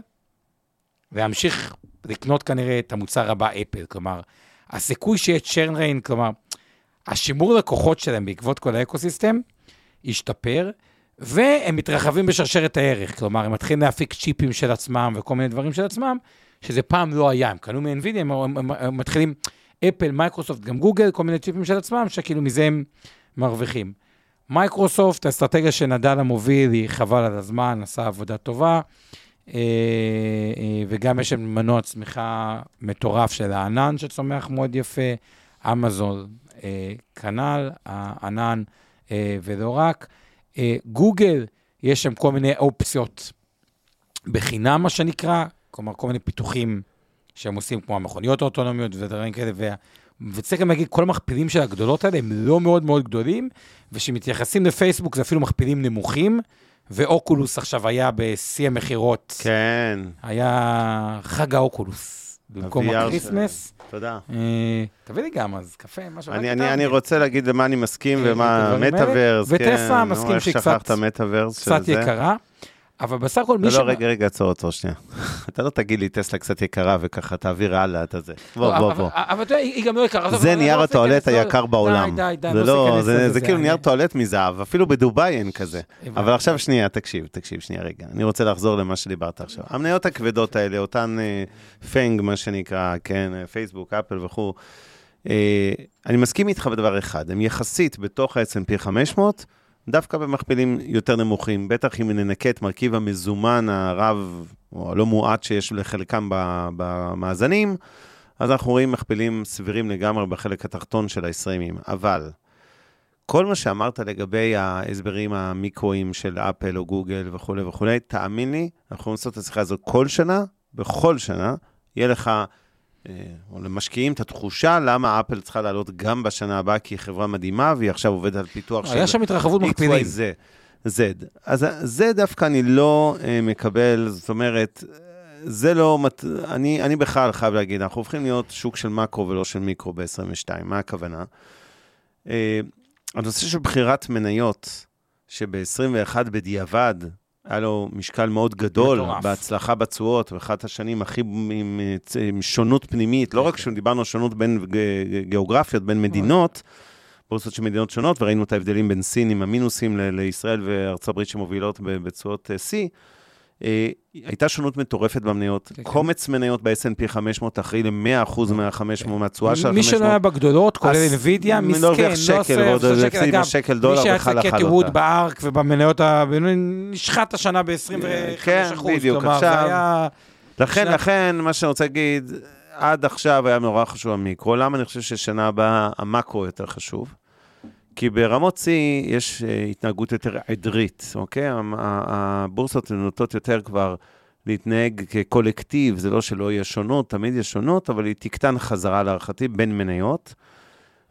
להמשיך לקנות כנראה את המוצר הבא אפל. כלומר, הסיכוי שיהיה churn rate, כלומר, השימור לקוחות שלהם בעקבות כל ה ecosystem, ישתפר, והם מתרחבים בשרשרת הערך. כלומר, הם מתחילים להפיק צ'יפים של עצמם וכל מיני דברים של עצמם, שזה פעם לא היה. הם קנו מ-NVIDIA, הם, הם, הם, הם מתחילים, אפל, מייקרוסופט, גם גוגל, כל מיני צ'יפים של עצמם, שכאילו מזה הם מרוויחים. מייקרוסופט, האסטרטגיה שנאדלה מוביל היא חבל על הזמן, עשה עבודה טובה, אה, אה, וגם יש שם מנוע צמיחה מטורף של הענן שצומח מאוד יפה, אמזון, כנ"ל, הענן אה, ולא רק. אה, גוגל, יש שם כל מיני אופציות בחינם, מה שנקרא, כלומר, כל מיני פיתוחים שהם עושים, כמו המכוניות האוטונומיות ודברים כאלה, וה... וצריך גם להגיד, כל המכפילים של הגדולות האלה הם לא מאוד מאוד גדולים, וכשמתייחסים לפייסבוק זה אפילו מכפילים נמוכים, ואוקולוס עכשיו היה בשיא המכירות. כן. היה חג האוקולוס. במקום ה Christmas. תודה. אה, תביא לי גם אז קפה, משהו. אני, אתה- אני, אני רוצה להגיד למה אני מסכים אה, ומה. מטאוורס, וטסלה נו, מסכים שהיא קצת-? יקרה, אבל בסך הכל מי לא, ש... לא, רגע, רגע, עצור, עצור שנייה. אתה לא תגיד לי טסלה קצת יקרה וככה תעביר הלאה את הזה. בוא, לא, בוא, אבל- בוא. אבל אתה יודע, היא גם לא יקרה. זה לא נייר הטואלט היקר בעולם. די, די, די, זה לא רוצה לא, זה זה כאילו נייר טואלט מזהב, אפילו בדובאי אין כזה. אבל עכשיו שנייה, תקשיב, תקשיב, שנייה רגע. אני רוצה לחזור למה שדיברת עכשיו. המניות הכבדות האלה, אותן אה, פנג, מה שנקרא, כן, אה, פייסבוק, אפל וכו', אה, אני מסכים איתך בדבר אחד, הם יחסית בתוך ה-S&P 500, דווקא במכפילים יותר נמוכים, בטח אם ננקה את מרכיב המזומן הרב, או הלא מועט שיש לחלקם במאזנים, אז אנחנו רואים מכפילים סבירים לגמרי בחלק התחתון של ה-20, אבל כל מה שאמרת לגבי ההסברים המיקרואים של אפל או גוגל וכולי וכולי, תאמין לי, אנחנו לעשות את השיחה הזאת כל שנה, בכל שנה, יהיה לך, או למשקיעים, את התחושה למה אפל צריכה לעלות גם בשנה הבאה, כי היא חברה מדהימה, והיא עכשיו עובדת על פיתוח של... היה שם התרחבות מכפילים. XYZ. Z. אז זה דווקא אני לא אה, מקבל, זאת אומרת, אה, זה לא, מת... אני, אני בכלל חייב להגיד, אנחנו הופכים להיות שוק של מקרו ולא של מיקרו ב-22, מה הכוונה? אה, הנושא של בחירת מניות, שב-21 בדיעבד, היה לו משקל מאוד גדול מטורף. בהצלחה בתשואות, ואחת השנים הכי עם, עם, שונות פנימית, לא רק שדיברנו על שונות בין גיאוגרפיות, בין מדינות, בורסות של מדינות שונות, וראינו את ההבדלים בין סין עם המינוסים לישראל וארצות הברית שמובילות בתשואות אה, שיא. אה, הייתה שונות מטורפת במניות, כן, כן. קומץ מניות ב-S&P 500 אחראי ל-100% מה-500, מהתשואה של ה-500. מי שלא היה בגדולות, כולל NVIDIA, מי מסכן, לא לא שקל, עושה ועוד הפסד שקל. הפסיד אגב, בשקל דולר מי שהיה קטי ווד. בארק ובמניות נשחט השנה ב-25 כן, אחוז. בדיוק. עכשיו-. לכן, לכן, מה שאני רוצה להגיד, עד עכשיו היה נורא חשוב המיקרו. למה אני חושב ששנה הבאה המקרו יותר חשוב? כי ברמות שיא יש אה, התנהגות יותר עדרית, אוקיי? הבורסות נוטות יותר כבר להתנהג כקולקטיב, זה לא שלא יהיה שונות, תמיד יש שונות, אבל היא תקטן חזרה להערכתי בין מניות.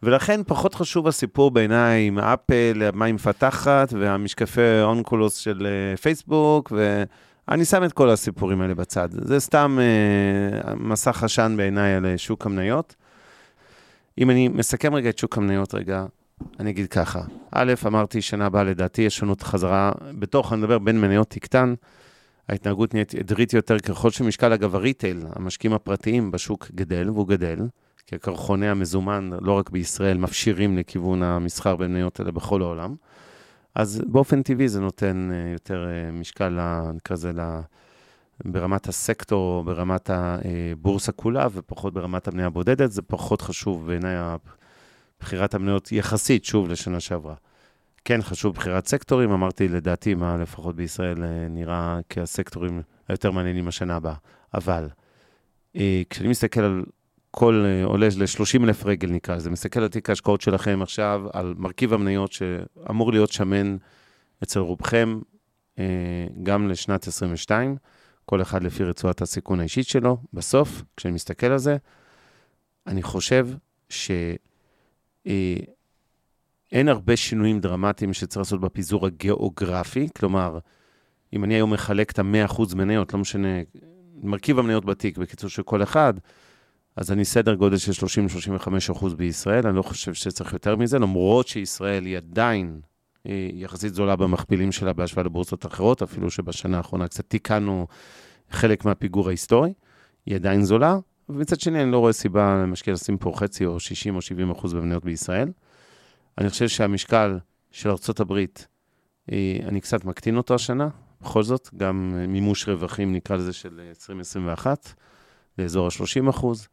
ולכן פחות חשוב הסיפור בעיניי עם אפל, מה היא מפתחת, והמשקפי אונקולוס של אה, פייסבוק, ואני שם את כל הסיפורים האלה בצד. זה סתם אה, מסך עשן בעיניי על אה, שוק המניות. אם אני מסכם רגע את שוק המניות רגע, אני אגיד ככה. א', אמרתי, שנה הבאה לדעתי יש שונות חזרה, בתוך, אני מדבר בין מניות תקטן, ההתנהגות נהיית עדרית יותר ככל שמשקל, אגב, הריטייל, המשקיעים הפרטיים בשוק גדל, והוא גדל, כי הקרחוני המזומן, לא רק בישראל, מפשירים לכיוון המסחר במניות האלה בכל העולם. אז באופן טבעי זה נותן אה, יותר אה, משקל, נקרא לזה, ברמת הסקטור, ברמת הבורסה כולה, ופחות ברמת המניה הבודדת. זה פחות חשוב בעיניי בחירת המניות יחסית, שוב, לשנה שעברה. כן חשוב בחירת סקטורים, אמרתי, לדעתי, מה לפחות בישראל אה, נראה כהסקטורים היותר מעניינים השנה הבאה. אבל אה, כשאני מסתכל על כל אה, עולה ל-30 אלף רגל נקרא לזה, מסתכל על תיק ההשקעות שלכם עכשיו, על מרכיב המניות שאמור להיות שמן אצל רובכם, גם לשנת 22, כל אחד לפי רצועת הסיכון האישית שלו. בסוף, כשאני מסתכל על זה, אני חושב שאין הרבה שינויים דרמטיים שצריך לעשות בפיזור הגיאוגרפי, כלומר, אם אני היום מחלק את ה-100% מניות, לא משנה, מרכיב המניות בתיק, בקיצור של כל אחד, אז אני סדר גודל של 30-35% בישראל, אני לא חושב שצריך יותר מזה, למרות שישראל היא עדיין אה, יחסית זולה במכפילים שלה בהשוואה לבורסות אחרות, אפילו שבשנה האחרונה קצת תיקנו חלק מהפיגור ההיסטורי, היא עדיין זולה, ומצד שני אני לא רואה סיבה למשקיע לשים פה חצי או 60 או 70 אחוז במניות בישראל. אני חושב שהמשקל של ארה"ב, אה, אני קצת מקטין אותו השנה, בכל זאת, גם אה, מימוש רווחים, נקרא לזה, של אה, 2021, לאזור ה-30 אחוז.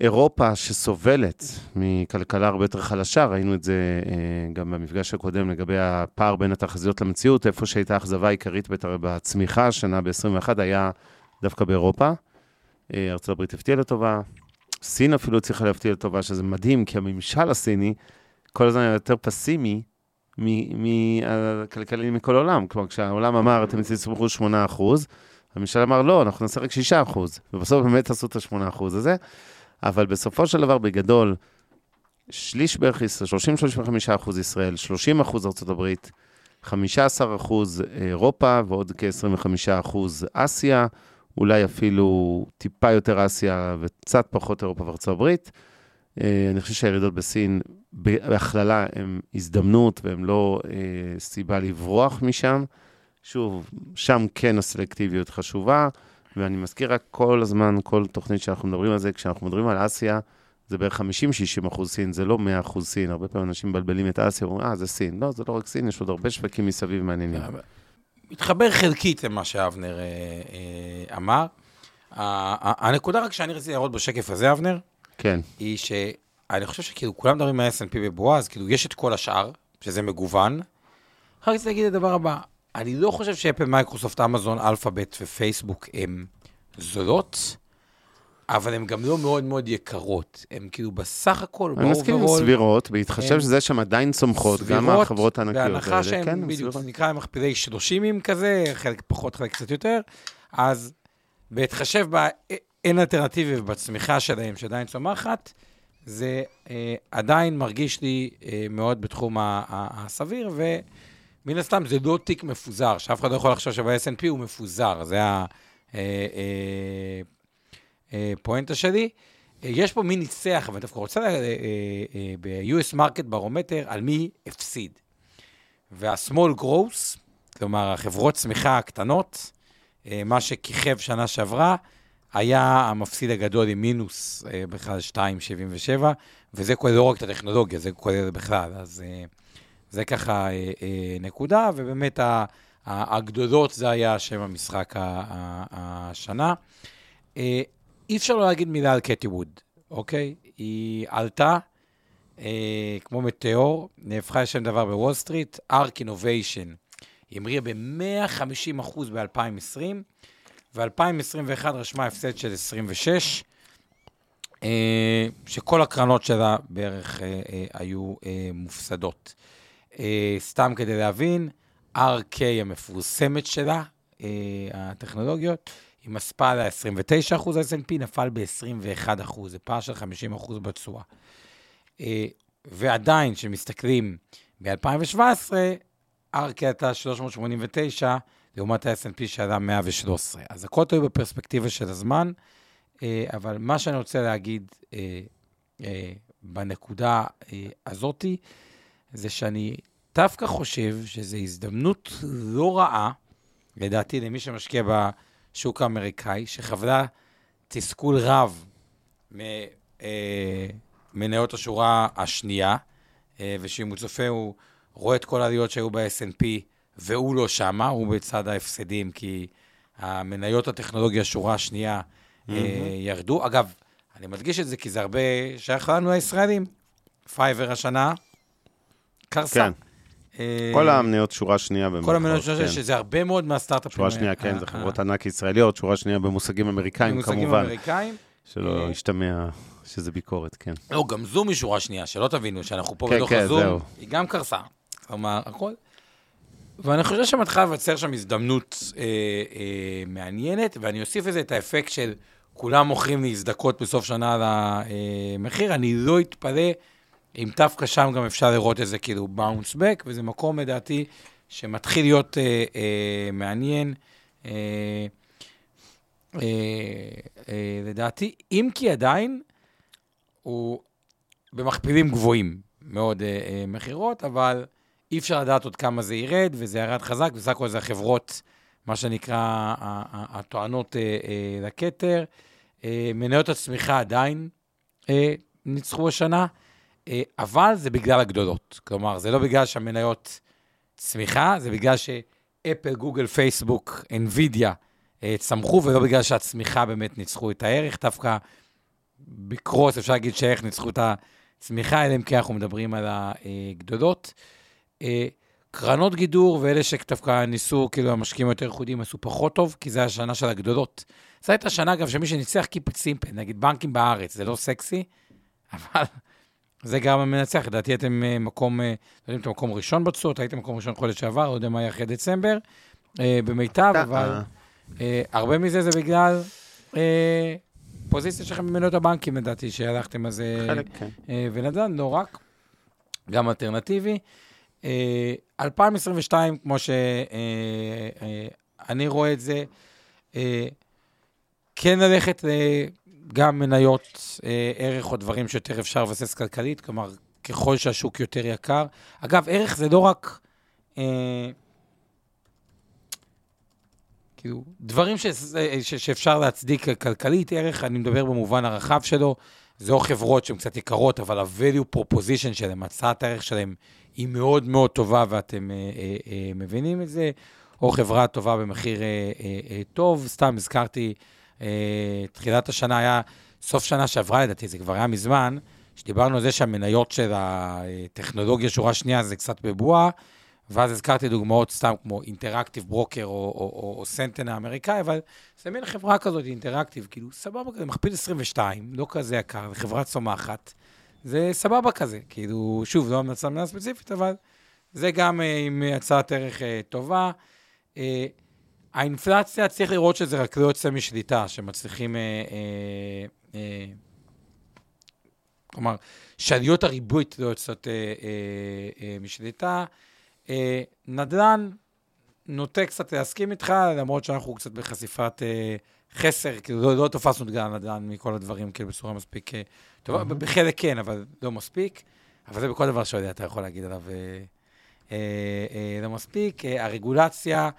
אירופה שסובלת מכלכלה הרבה יותר חלשה, ראינו את זה אה, גם במפגש הקודם לגבי הפער בין התחזיות למציאות, איפה שהייתה אכזבה עיקרית בת- בצמיחה השנה ב-21 היה דווקא באירופה. אה, ארצות הברית הפתיעה לטובה, סין אפילו הצליחה להפתיע לטובה, שזה מדהים, כי הממשל הסיני כל הזמן היה יותר פסימי מהכלכלנים מכל העולם. כלומר, כשהעולם אמר, אתם תצטרכו 8 אחוז, הממשל אמר, לא, אנחנו נעשה רק 6 אחוז. ובסוף באמת עשו את ה-8 אחוז הזה. אבל בסופו של דבר, בגדול, שליש בערך ישראל, 30-35 אחוז ישראל, 30 אחוז ארה"ב, 15 אחוז אירופה ועוד כ-25 אחוז אסיה, אולי אפילו טיפה יותר אסיה וקצת פחות אירופה וארצות הברית. אה, אני חושב שהירידות בסין בהכללה הן הזדמנות והן לא אה, סיבה לברוח משם. שוב, שם כן הסלקטיביות חשובה, ואני מזכיר רק כל הזמן, כל תוכנית שאנחנו מדברים על זה, כשאנחנו מדברים על אסיה, זה בערך 50-60 אחוז סין, זה לא 100 אחוז סין. הרבה פעמים אנשים מבלבלים את אסיה, אומרים, אה, זה סין. לא, זה לא רק סין, יש עוד הרבה שווקים מסביב מעניינים. מתחבר חלקית למה שאבנר אה, אה, אמר. הנקודה רק שאני רציתי להראות בשקף הזה, אבנר, כן. היא שאני חושב שכאילו כולם מדברים על S&P בבועה, אז כאילו יש את כל השאר, שזה מגוון. רק רציתי להגיד את הדבר הבא, אני לא חושב שאפל, מייקרוסופט, אמזון, אלפאבית ופייסבוק הם זולות, אבל הן גם לא מאוד מאוד יקרות. הן כאילו בסך הכל, אני מסכים עם סבירות, בהתחשב שזה שהן עדיין צומחות, גם החברות הענקיות האלה. בהנחה שהן כן, בדיוק, נקרא להם מכפילי 30 כזה, חלק פחות, חלק קצת יותר, אז בהתחשב באין אלטרנטיבי ובצמיחה שלהם, שעדיין צומחת, זה אה, עדיין מרגיש לי אה, מאוד בתחום הסביר, ומן הסתם זה לא תיק מפוזר, שאף אחד לא יכול לחשוב שב-S&P הוא מפוזר, זה הפואנטה אה, אה, שלי. אה, יש פה מי ניצח, אבל דווקא רוצה, אה, אה, אה, ב-US Market ברומטר, על מי הפסיד. וה-small growth, כלומר, החברות צמיחה הקטנות, אה, מה שכיכב שנה שעברה, היה המפסיד הגדול עם מינוס אה, בכלל 2.77, וזה כולל לא רק את הטכנולוגיה, זה כולל בכלל. אז אה, זה ככה נקודה, ובאמת הגדולות זה היה שם המשחק השנה. אי אפשר לא להגיד מילה על קטי ווד, אוקיי? היא עלתה, כמו מטאור, נהפכה לשם דבר בוול סטריט, ARK Innovation. היא המריאה ב-150% ב-2020, ו-2021 רשמה הפסד של 26, אה, שכל הקרנות שלה בערך אה, אה, היו מופסדות. סתם כדי להבין, ARK המפורסמת שלה, הטכנולוגיות, מספה על ה-29 אחוז, ה-S&P נפל ב-21 אחוז, זה פער של 50 אחוז בתשואה. ועדיין, כשמסתכלים ב-2017, ארקי הייתה 389, לעומת ה-S&P שעלה 113. אז הכל תלוי בפרספקטיבה של הזמן, אה, אבל מה שאני רוצה להגיד אה, אה, בנקודה הזאתי, זה שאני דווקא חושב שזו הזדמנות לא רעה, לדעתי, למי שמשקיע בשוק האמריקאי, שחווה תסכול רב ממניות השורה השנייה, ושאם הוא צופה, הוא רואה את כל העליות שהיו ב-S&P, והוא לא שמה, הוא בצד ההפסדים, כי המניות הטכנולוגיה, שורה השנייה, mm-hmm. אה, ירדו. אגב, אני מדגיש את זה כי זה הרבה שייך לנו הישראלים. פייבר השנה, קרסה. כן. אה, כל המניות שורה שנייה במערכות, כל המניות שורה שנייה, כן. שזה הרבה מאוד מהסטארט-אפים. שורה שנייה, כן, זה חברות ענק ישראליות, שורה שנייה במושגים אמריקאים, כמובן. במושגים אמריקאים. שלא ישתמע שזה ביקורת, כן. לא, גם זום היא שורה שנייה, שלא תבינו, שאנחנו פה כן, בתוך הזום, היא גם קרסה. כלומר, הכל. ואני חושב שמתחילה לבצר שם הזדמנות אה, אה, מעניינת, ואני אוסיף לזה את האפקט של כולם מוכרים להזדכות בסוף שנה על המחיר. אני לא אתפלא אם דווקא שם גם אפשר לראות איזה כאילו באונס בק, וזה מקום לדעתי שמתחיל להיות אה, אה, מעניין. אה, אה, אה, לדעתי, אם כי עדיין הוא במכפילים גבוהים מאוד אה, אה, מכירות, אבל... אי אפשר לדעת עוד כמה זה ירד, וזה ירד חזק, בסך הכל זה החברות, מה שנקרא, הטוענות אה, אה, לכתר. אה, מניות הצמיחה עדיין ניצחו השנה, אבל זה בגלל הגדולות. כלומר, זה לא בגלל שהמניות צמיחה, זה בגלל שאפל, גוגל, פייסבוק, אינווידיה צמחו, ולא בגלל שהצמיחה באמת ניצחו את הערך. דווקא בקרוס אפשר להגיד שהערך ניצחו את הצמיחה, אלא אם כן אנחנו מדברים על הגדולות. אה, קרנות גידור ואלה שדווקא ניסו, כאילו המשקיעים היותר ייחודיים עשו פחות טוב, כי זה השנה של הגדולות. זו הייתה שנה, אגב, שמי שניצח קיפ סימפל, נגיד בנקים בארץ, זה לא סקסי, אבל זה גם המנצח. לדעתי אתם אה, מקום, אה, לא יודעים, אתם מקום ראשון בתשואות, הייתם מקום ראשון חודש שעבר, לא יודע מה יהיה אחרי דצמבר, במיטב, אבל הרבה מזה זה בגלל פוזיציה שלכם במניות הבנקים, לדעתי, שהלכתם על זה. כן. ונדל"ן, לא רק, גם אלטרנטיבי. 2022, אה, כמו שאני אה, רואה את זה, אה, כן ללכת גם מניות אה, ערך או דברים שיותר אפשר לבסס כלכלית, כלומר, ככל שהשוק יותר יקר. אגב, ערך זה לא רק... אה, כאילו, דברים ש, ש, שאפשר להצדיק כלכלית, ערך, אני מדבר במובן הרחב שלו, זה או חברות שהן קצת יקרות, אבל ה-value proposition שלהם, הצעת הערך שלהם, היא מאוד מאוד טובה ואתם אה, אה, אה, מבינים את זה, או חברה טובה במחיר אה, אה, אה, טוב. סתם הזכרתי, אה, תחילת השנה היה, סוף שנה שעברה לדעתי, זה כבר היה מזמן, שדיברנו על זה שהמניות של הטכנולוגיה שורה שנייה זה קצת בבועה, ואז הזכרתי דוגמאות סתם כמו אינטראקטיב ברוקר או, או, או, או סנטן האמריקאי, אבל זה מין חברה כזאת, אינטראקטיב, כאילו, סבבה כזה, מכפיל 22, לא כזה יקר, זה חברה צומחת, זה סבבה כזה, כאילו, שוב, לא המלצה ספציפית, אבל זה גם uh, עם הצעת ערך uh, טובה. האינפלציה, צריך לראות שזה רק לא יוצא משליטה, שמצליחים... Uh, uh, uh, כלומר, שעליות הריבית לא יוצאות משליטה. אה, נדל"ן נוטה קצת להסכים איתך, למרות שאנחנו קצת בחשיפת אה, חסר, כאילו לא, לא תפסנו את הנדל"ן מכל הדברים כאילו בצורה מספיק אה, טובה, mm-hmm. בחלק כן, אבל לא מספיק. אבל זה בכל דבר שאתה אתה יכול להגיד עליו אה, אה, אה, לא מספיק. אה, הרגולציה, אה,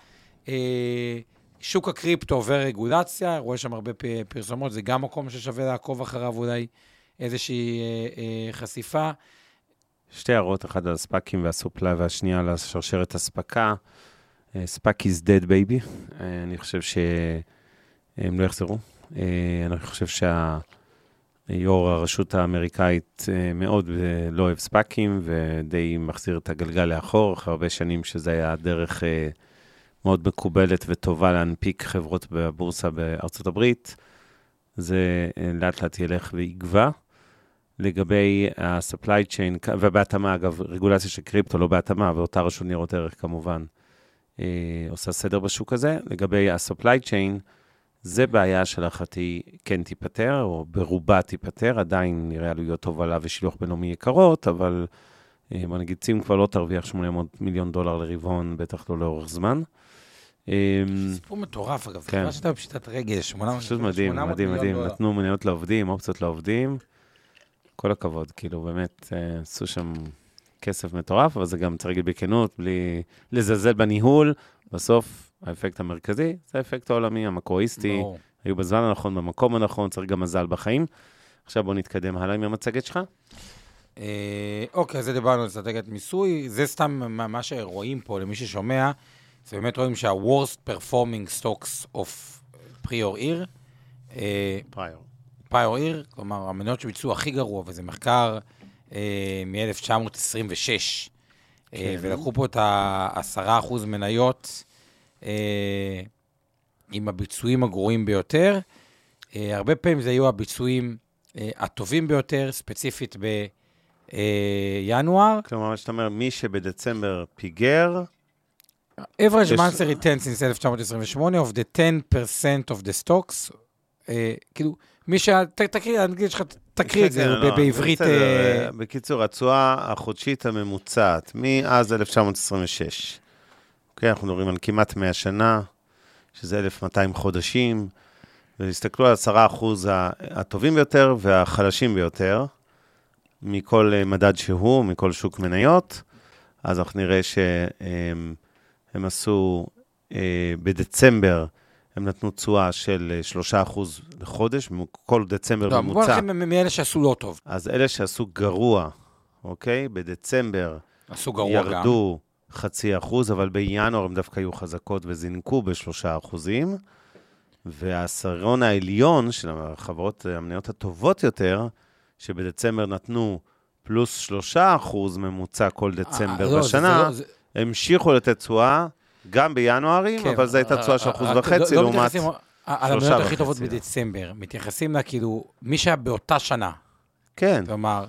שוק הקריפטו עובר רגולציה, רואה שם הרבה פרסומות, זה גם מקום ששווה לעקוב אחריו אולי איזושהי אה, אה, חשיפה. שתי הערות, אחת על הספאקים והסופלה, והשנייה על השרשרת אספקה. ספאק is dead baby, אה, אני חושב שהם לא יחזרו. אה, אני חושב שהיו"ר הרשות האמריקאית אה, מאוד לא אוהב ספאקים, ודי מחזיר את הגלגל לאחור, אחרי הרבה שנים שזה היה דרך מאוד מקובלת וטובה להנפיק חברות בבורסה בארצות הברית. זה לאט לאט ילך ויגבה. לגבי ה-supply chain, ובהתאמה, אגב, רגולציה של קריפטו, לא בהתאמה, ואותה רשות ניירות ערך כמובן, אה, עושה סדר בשוק הזה. לגבי ה-supply chain, זה בעיה שלהערכתי כן תיפתר, או ברובה תיפתר, עדיין נראה עלויות הובלה ושילוח בינלאומי יקרות, אבל אה, בוא נגיד, צים כבר לא תרוויח 800 מיליון דולר לרבעון, בטח לא לאורך זמן. אה, סיפור מטורף, אגב, כן. מה שאתה בפשיטת רגל, 800 פשוט מדהים, מדהים, מדהים. נתנו מניות לעובדים, אופציות לעובדים. כל הכבוד, כאילו, באמת, אה, עשו שם כסף מטורף, אבל זה גם, צריך להגיד בכנות, בלי לזלזל בניהול, בסוף, האפקט המרכזי זה האפקט העולמי, המקרואיסטי. היו בזמן הנכון, במקום הנכון, צריך גם מזל בחיים. עכשיו בוא נתקדם הלאה עם המצגת שלך. אה, אוקיי, אז זה דיברנו על אסטרטגיית מיסוי, זה סתם מה שרואים פה, למי ששומע, זה באמת רואים שה-Worst Performing Stocks of Prior Ear. פריור. פריור עיר, כלומר, המניות שביצעו הכי גרוע, וזה מחקר אה, מ-1926, אה, כן. ולקחו פה את ה-10% מניות אה, עם הביצועים הגרועים ביותר. אה, הרבה פעמים זה היו הביצועים אה, הטובים ביותר, ספציפית בינואר. אה, כלומר, מה שאתה אומר, מי שבדצמבר פיגר... average monthly return since 1928 of the 10% of the stocks, אה, כאילו, מי ש... תקריא, אני אגיד לך, תקריא את זה לא, בעברית. אה, בקיצור, התשואה החודשית הממוצעת, מאז 1926. אוקיי, אנחנו מדברים על כמעט 100 שנה, שזה 1,200 חודשים, והסתכלו על 10% הטובים ביותר והחלשים ביותר, מכל אה, מדד שהוא, מכל שוק מניות, אז אנחנו נראה שהם עשו בדצמבר, הם נתנו תשואה של 3% אה, לחודש, כל דצמבר לא, ממוצע. לא, בוא נתחיל מאלה שעשו לא טוב. אז אלה שעשו גרוע, אוקיי? בדצמבר עשו גרוע ירדו גם. חצי אחוז, אבל בינואר הם דווקא היו חזקות וזינקו בשלושה אחוזים. והעשירון העליון של החברות המניות הטובות יותר, שבדצמבר נתנו פלוס שלושה אחוז ממוצע כל דצמבר 아, אה, בשנה, לא, זה, זה... המשיכו לתת תשואה גם בינוארים, כן, אבל זו הייתה תשואה של אחוז אה, וחצי, לא לעומת שלושה וחצי. על המניות הכי טובות בדצמבר, מתייחסים לה כאילו, מי שהיה באותה שנה. כן. כלומר,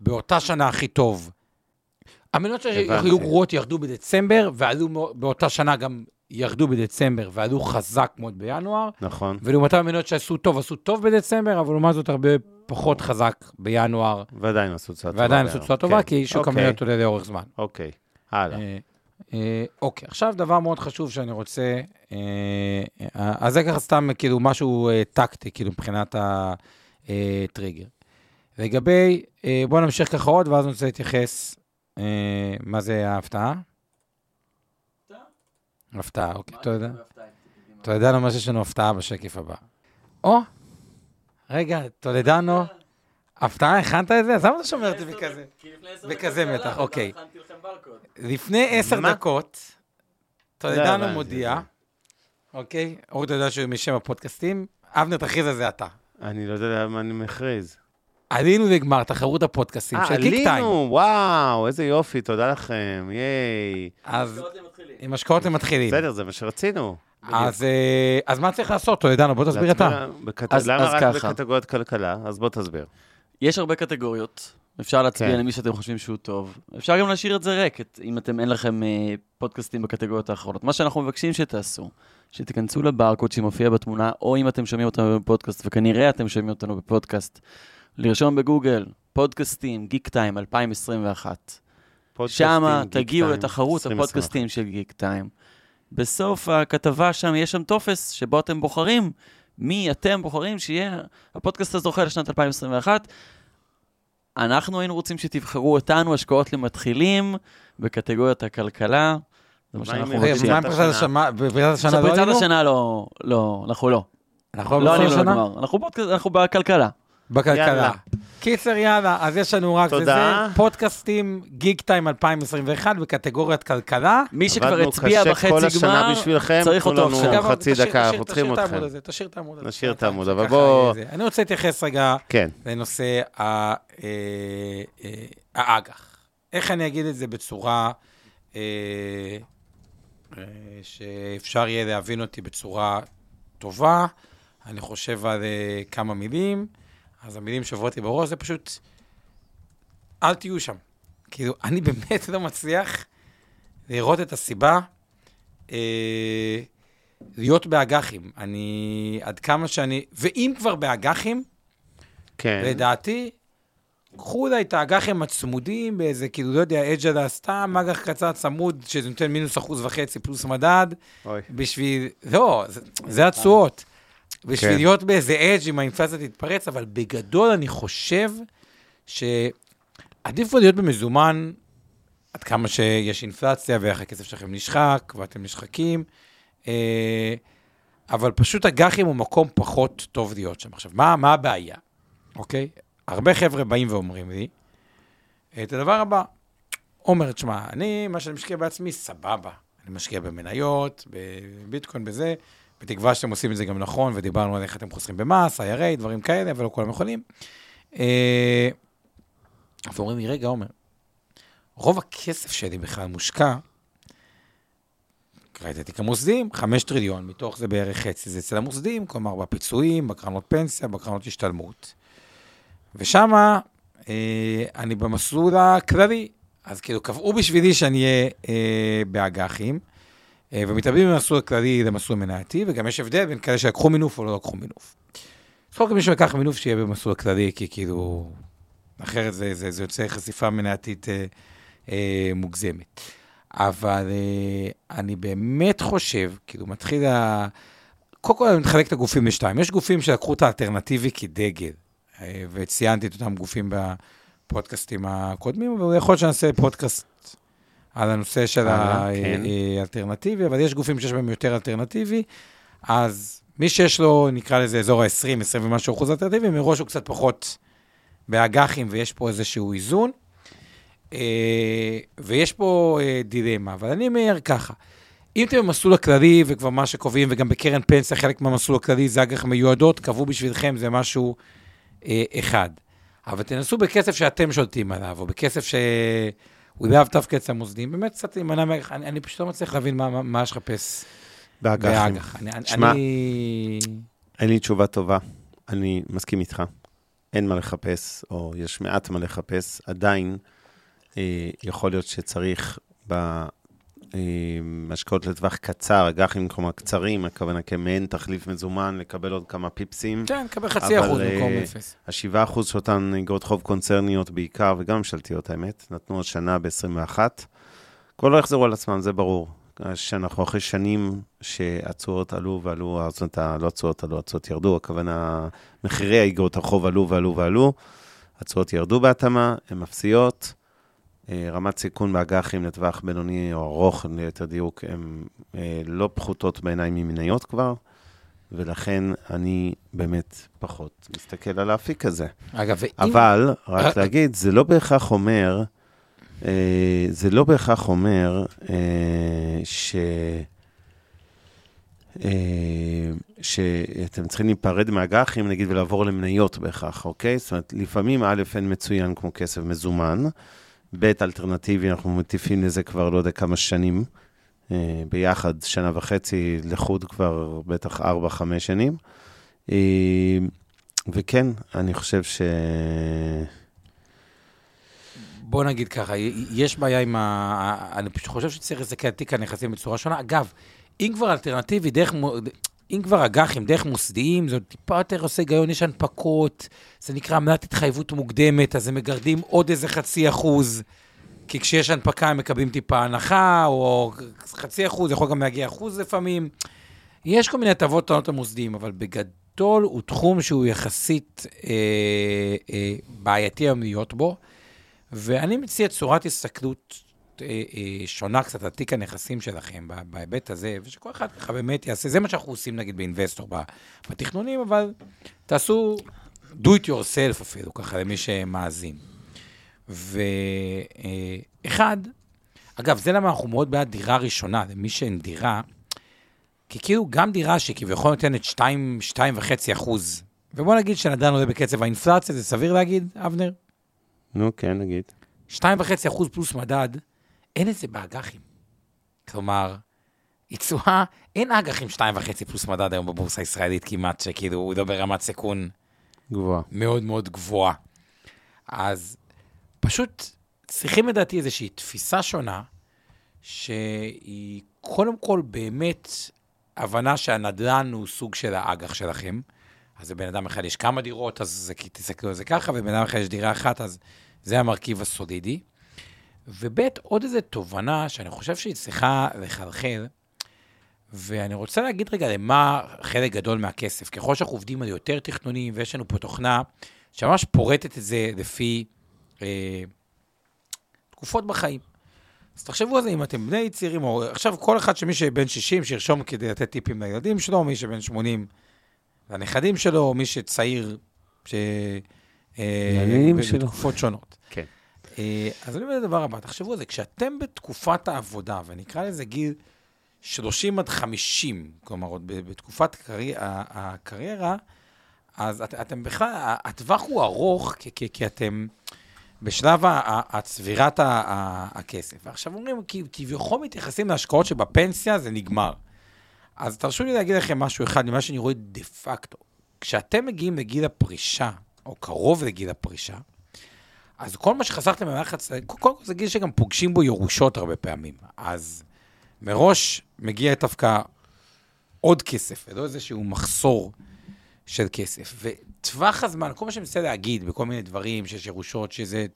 באותה שנה הכי טוב. המניות שהיו גרועות ירדו בדצמבר, ועלו באותה שנה גם ירדו בדצמבר, ועלו חזק מאוד בינואר. נכון. ולעומתם המניות שעשו טוב, עשו טוב בדצמבר, אבל לעומת זאת הרבה פחות חזק בינואר. ועדיין עשו תשואה טובה. ועדיין עשו תשואה טובה, כי שוק אוקיי. המניות עולה לאורך זמן. אוקיי, הלאה. אה, אה, אוקיי, עכשיו דבר מאוד חשוב שאני רוצה, אה, אה, אז זה ככה סתם כאילו משהו אה, טקטי, כאילו מבחינת הטריגר. לגבי, אה, בואו נמשיך ככה עוד, ואז אני רוצה להתייחס, אה, מה זה ההפתעה? הפתעה, אוקיי, אתה יודע. יודע למה שיש לנו הפתעה בשקף הבא. או, רגע, טולדנו, הפתעה, הכנת את זה? אז למה אתה שומר אותי בכזה? בכזה מתח, אוקיי. לפני עשר מה? דקות, טולדנו הבנתי מודיע, אוקיי? אורי, אתה יודע שהוא משם הפודקאסטים, אבנר, תכריז על זה אתה. אני לא יודע למה אני מכריז. עלינו לגמר תחרות הפודקאסטים אה, של קיק טיים. עלינו, וואו, איזה יופי, תודה לכם, ייי. אז עם השקעות למתחילים. בסדר, זה מה שרצינו. אז אה, אז מה צריך לעשות, טולדנו? בוא תסביר אתה. בקט- אז- למה אז רק ככה. בקטגוריית כלכלה? אז בוא תסביר. יש הרבה קטגוריות. אפשר להצביע כן. למי שאתם חושבים שהוא טוב. אפשר גם להשאיר את זה ריק, את- אם אתם אין לכם אה, פודקאסטים בקטגוריות האחרונות. מה שאנחנו מבקשים שתעשו, שתיכנסו לברקוד שמופיע בתמונה, או אם אתם שומעים אותנו בפודקאסט, וכנראה אתם שומעים אותנו בפודקאסט, לרשום בגוגל, פודקאסטים, גיק טיים 2021. פודקאסטים, שמה גיק תגיעו לתחרות 2021. הפודקאסטים של גיק טיים. בסוף הכתבה שם, יש שם טופס שבו אתם בוחרים מי אתם בוחרים שיהיה הפודקאסט הזוכה לשנת 2021. אנחנו היינו רוצים שתבחרו אותנו, השקעות למתחילים, בקטגוריית הכלכלה. זה מה שאנחנו מבקשים. מה עם פריצת השנה? בפריצת השנה לא פריצת היינו? השנה לא, לא, אנחנו לא. אנחנו לא בפריצת עלינו? לגמר. אנחנו בכלכלה. בכלכלה. יאללה. קיצר, יאללה, אז יש לנו רק תודה. לזה, פודקאסטים גיק טיים 2021 בקטגוריית כלכלה. מי שכבר עבדנו הצביע קשה בחצי כל השנה גמר, בשבילכם, צריך תנו אותו לנו עכשיו. אגב, חצי תשאיר- דקה, אנחנו צריכים תשאיר את אתכם. העמוד הזה, תשאיר את העמוד הזה. נשאיר את העמוד, אבל שככה בוא- יהיה זה. אני רוצה להתייחס רגע כן, לנושא אה, אה, האג"ח. איך אני אגיד את זה בצורה אה, שאפשר יהיה להבין אותי בצורה טובה? אני חושב על כמה מילים, אז המילים שעוברות לי בראש זה פשוט, אל תהיו שם. כאילו, אני באמת לא מצליח לראות את הסיבה אה, להיות באג"חים. אני, עד כמה שאני, ואם כבר באג"חים, כן. לדעתי, קחו אולי את האג"חים הצמודים באיזה, כאילו, לא יודע, אג'לה, סתם אג"ח קצר צמוד, שזה נותן מינוס אחוז וחצי פלוס מדד, אוי. בשביל, לא, זה, זה התשואות. בשביל כן. להיות באיזה אדג' אם האינפלציה תתפרץ, אבל בגדול אני חושב שעדיף להיות במזומן, עד כמה שיש אינפלציה ואיך הכסף שלכם נשחק, ואתם נשחקים, אה, אבל פשוט אג"חים הוא מקום פחות טוב להיות שם. עכשיו, מה, מה הבעיה? אוקיי? הרבה חבר'ה באים ואומרים לי את הדבר הבא. עומר, תשמע, אני, מה שאני משקיע בעצמי, סבבה. אני משקיע במניות, בביטקוין, בזה, בתקווה שאתם עושים את זה גם נכון, ודיברנו על איך אתם חוסכים במס, IRA, דברים כאלה, אבל לא כולם יכולים. אה, ואומרים לי, רגע, עומר, רוב הכסף שלי בכלל מושקע, ראיתי תיק המוסדיים, חמש טריליון, מתוך זה בערך חצי זה אצל המוסדיים, כלומר בפיצויים, בקרנות פנסיה, בקרנות השתלמות. ושם אה, אני במסלול הכללי, אז כאילו קבעו בשבילי שאני אהיה אה, באג"חים, ומתאבדים ממסלול הכללי למסלול מנייתי, וגם יש הבדל בין כאלה שלקחו מינוף או לא לקחו מינוף. לפחות מישהו לקח מינוף שיהיה במסלול הכללי, כי כאילו, אחרת זה, זה, זה יוצא חשיפה מנייתית אה, אה, מוגזמת. אבל אה, אני באמת חושב, כאילו מתחיל ה... קודם כל אני מתחלק את הגופים לשתיים. יש גופים שלקחו את האלטרנטיבי כדגל, אה, וציינתי את אותם גופים בפודקאסטים הקודמים, אבל יכול להיות שנעשה פודקאסט על הנושא של הלאה, כן. האלטרנטיבי, אבל יש גופים שיש בהם יותר אלטרנטיבי, אז מי שיש לו, נקרא לזה אזור ה-20, 20 ומשהו אחוז אלטרנטיבי, מראש הוא קצת פחות באג"חים, ויש פה איזשהו איזון. אה, ויש פה אה, דילמה, אבל אני אומר ככה, אם אתם במסלול הכללי וכבר מה שקובעים, וגם בקרן פנסיה, חלק מהמסלול הכללי זה אג"ח מיועדות, קבעו בשבילכם, זה משהו אה, אחד. אבל תנסו בכסף שאתם שולטים עליו, או בכסף שהוא לאו דווקא אצל המוסדים, באמת קצת להימנע מאג"ח, אני, אני פשוט לא מצליח להבין מה, מה, מה יש לחפש באג"חים. באג"ח. שמע, אני... אין לי תשובה טובה, אני מסכים איתך. אין מה לחפש, או יש מעט מה לחפש. עדיין אה, יכול להיות שצריך בהשקעות לטווח קצר, אג"חים, כלומר קצרים, הכוונה כמעין תחליף מזומן, לקבל עוד כמה פיפסים. כן, קבל חצי אחוז אה, במקום אפס. השבעה אחוז שאותן אגרות חוב קונצרניות בעיקר, וגם ממשלתיות האמת, נתנו השנה ב-21. הכל לא יחזרו על עצמם, זה ברור. שאנחנו אחרי שנים שהתשואות עלו ועלו, זאת אומרת, לא התשואות עלו, התשואות ירדו, הכוונה, מחירי האגרות החוב עלו ועלו ועלו, התשואות ירדו בהתאמה, הן אפסיות. אה, רמת סיכון באג"חים לטווח בינוני או ארוך, ליתר דיוק, הן אה, לא פחותות בעיניי ממניות כבר, ולכן אני באמת פחות מסתכל על האפיק הזה. אגב, ואם... אבל, רק להגיד, זה לא בהכרח אומר, אה, זה לא בהכרח אומר ש... שאתם צריכים להיפרד מהאג"חים, נגיד, ולעבור למניות בהכרח, אוקיי? זאת אומרת, לפעמים, א', אין מצוין כמו כסף מזומן, ב', אלטרנטיבי, אנחנו מטיפים לזה כבר לא יודע כמה שנים, אה, ביחד, שנה וחצי, לחוד כבר בטח 4-5 שנים. אה, וכן, אני חושב ש... בוא נגיד ככה, יש בעיה עם ה... אני פשוט חושב שצריך להסתכל על תיק הנכסים בצורה שונה. אגב, אם כבר אלטרנטיבי, דרך... אם כבר אג"חים, דרך מוסדיים, זה טיפה יותר עושה היגיון, יש הנפקות, זה נקרא עמלת התחייבות מוקדמת, אז הם מגרדים עוד איזה חצי אחוז, כי כשיש הנפקה הם מקבלים טיפה הנחה, או חצי אחוז, יכול גם להגיע אחוז לפעמים. יש כל מיני הטבות טענות למוסדיים, אבל בגדול הוא תחום שהוא יחסית אה, אה, בעייתי היום להיות בו, ואני מציע צורת הסתכלות אה, אה, שונה קצת על תיק הנכסים שלכם בהיבט הזה, ושכל אחד ככה באמת יעשה, זה מה שאנחנו עושים נגיד באינבסטור, בתכנונים, אבל תעשו do it yourself אפילו, ככה למי שמאזין. ואחד, אגב, זה למה אנחנו מאוד בעד דירה ראשונה, למי שאין דירה, כי כאילו גם דירה שכביכול נותנת 2.5 אחוז, ובוא נגיד שנדל"ן עולה בקצב האינפלציה, זה סביר להגיד, אבנר? נו, כן, נגיד. 2.5 אחוז פלוס מדד, אין את זה באג"חים. כלומר, היא תשואה, אין אג"חים 2.5 פלוס מדד היום בבורסה הישראלית כמעט, שכאילו הוא לא ברמת סיכון גבוהה. מאוד מאוד גבוהה. אז פשוט צריכים לדעתי איזושהי תפיסה שונה, שהיא קודם כל באמת הבנה שהנדל"ן הוא סוג של האג"ח שלכם. אז לבן אדם אחד יש כמה דירות, אז זה, תסתכלו על זה ככה, ובן אדם אחד יש דירה אחת, אז זה המרכיב הסולידי. וב' עוד איזו תובנה שאני חושב שהיא צריכה לחלחל, ואני רוצה להגיד רגע למה חלק גדול מהכסף. ככל שאנחנו עובדים על יותר תכנונים, ויש לנו פה תוכנה שממש פורטת את זה לפי אה, תקופות בחיים. אז תחשבו על זה אם אתם בני צעירים, או עכשיו כל אחד שמי שבן 60, שירשום כדי לתת טיפים לילדים שלו, מי שבן 80 לנכדים שלו, מי שצעיר, ש... אה, בתקופות שונות. כן. אה, אז אני אומר את הדבר הבא, תחשבו על זה, כשאתם בתקופת העבודה, ונקרא לזה גיל 30 עד 50, כלומר, עוד בתקופת הקריירה, אז את, אתם בכלל, הטווח הוא ארוך, כי, כי, כי אתם בשלב הצבירת הכסף. ועכשיו אומרים, כביכול מתייחסים להשקעות שבפנסיה זה נגמר. אז תרשו לי להגיד לכם משהו אחד ממה שאני רואה דה פקטו. כשאתם מגיעים לגיל הפרישה, או קרוב לגיל הפרישה, אז כל מה שחסכתם במערכת, קודם כל זה גיל שגם פוגשים בו ירושות הרבה פעמים. אז מראש מגיע דווקא עוד כסף, ולא איזשהו מחסור של כסף. וטווח הזמן, כל מה שאני מנסה להגיד בכל מיני דברים, שיש ירושות, שזה...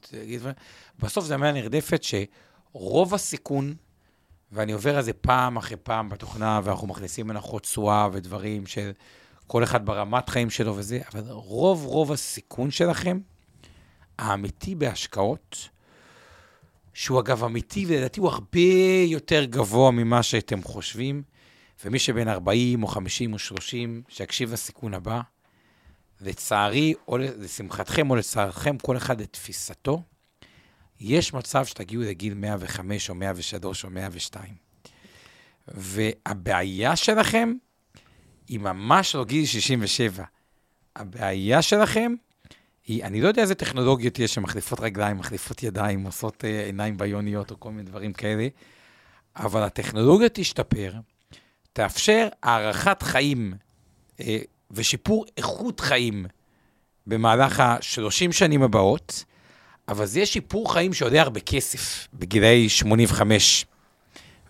בסוף זה אמירה נרדפת שרוב הסיכון, ואני עובר על זה פעם אחרי פעם בתוכנה, ואנחנו מכניסים הנחות תשואה ודברים של כל אחד ברמת חיים שלו וזה, אבל רוב רוב הסיכון שלכם האמיתי בהשקעות, שהוא אגב אמיתי, ולדעתי הוא הרבה יותר גבוה ממה שאתם חושבים, ומי שבין 40 או 50 או 30, שיקשיב לסיכון הבא, לצערי, או לשמחתכם או לצערכם, כל אחד לתפיסתו, יש מצב שתגיעו לגיל 105 או 103 או 102. והבעיה שלכם היא ממש לא גיל 67. הבעיה שלכם היא, אני לא יודע איזה טכנולוגיות יש שמחליפות רגליים, מחליפות ידיים, עושות אה, עיניים ביוניות או כל מיני דברים כאלה, אבל הטכנולוגיה תשתפר, תאפשר הארכת חיים אה, ושיפור איכות חיים במהלך ה-30 שנים הבאות, אבל זה יהיה שיפור חיים שעולה הרבה כסף בגילאי 85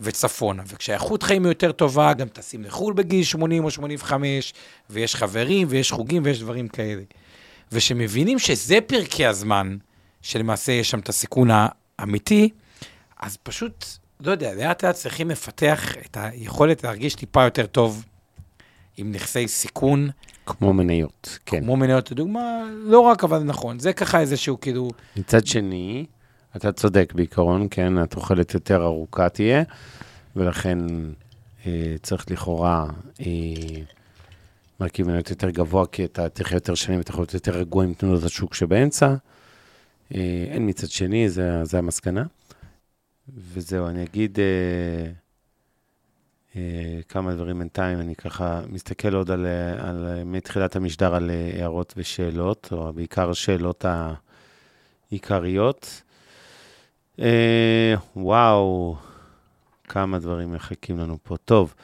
וצפונה. וכשהאיכות חיים יותר טובה, גם טסים לחו"ל בגיל 80 או 85, ויש חברים, ויש חוגים, ויש דברים כאלה. ושמבינים שזה פרקי הזמן, שלמעשה יש שם את הסיכון האמיתי, אז פשוט לא יודע, לאט לאט צריכים לפתח את היכולת להרגיש טיפה יותר טוב עם נכסי סיכון, כמו מניות, כן. כמו מניות, לדוגמה, לא רק, אבל נכון, זה ככה איזשהו כאילו, מצד שני, אתה צודק בעיקרון, כן, התוחלת יותר ארוכה תהיה, ולכן אה, צריך לכאורה אה, מרכיב מניות יותר גבוה, כי אתה תחיה יותר שנים ואתה יכול להיות יותר רגוע עם תנועות השוק שבאמצע. אה, אין מצד שני, זה, זה המסקנה. וזהו, אני אגיד אה, אה, כמה דברים בינתיים, אני ככה מסתכל עוד על, על מתחילת המשדר על אה, הערות ושאלות, או בעיקר השאלות העיקריות. אה, וואו, כמה דברים מחכים לנו פה. טוב,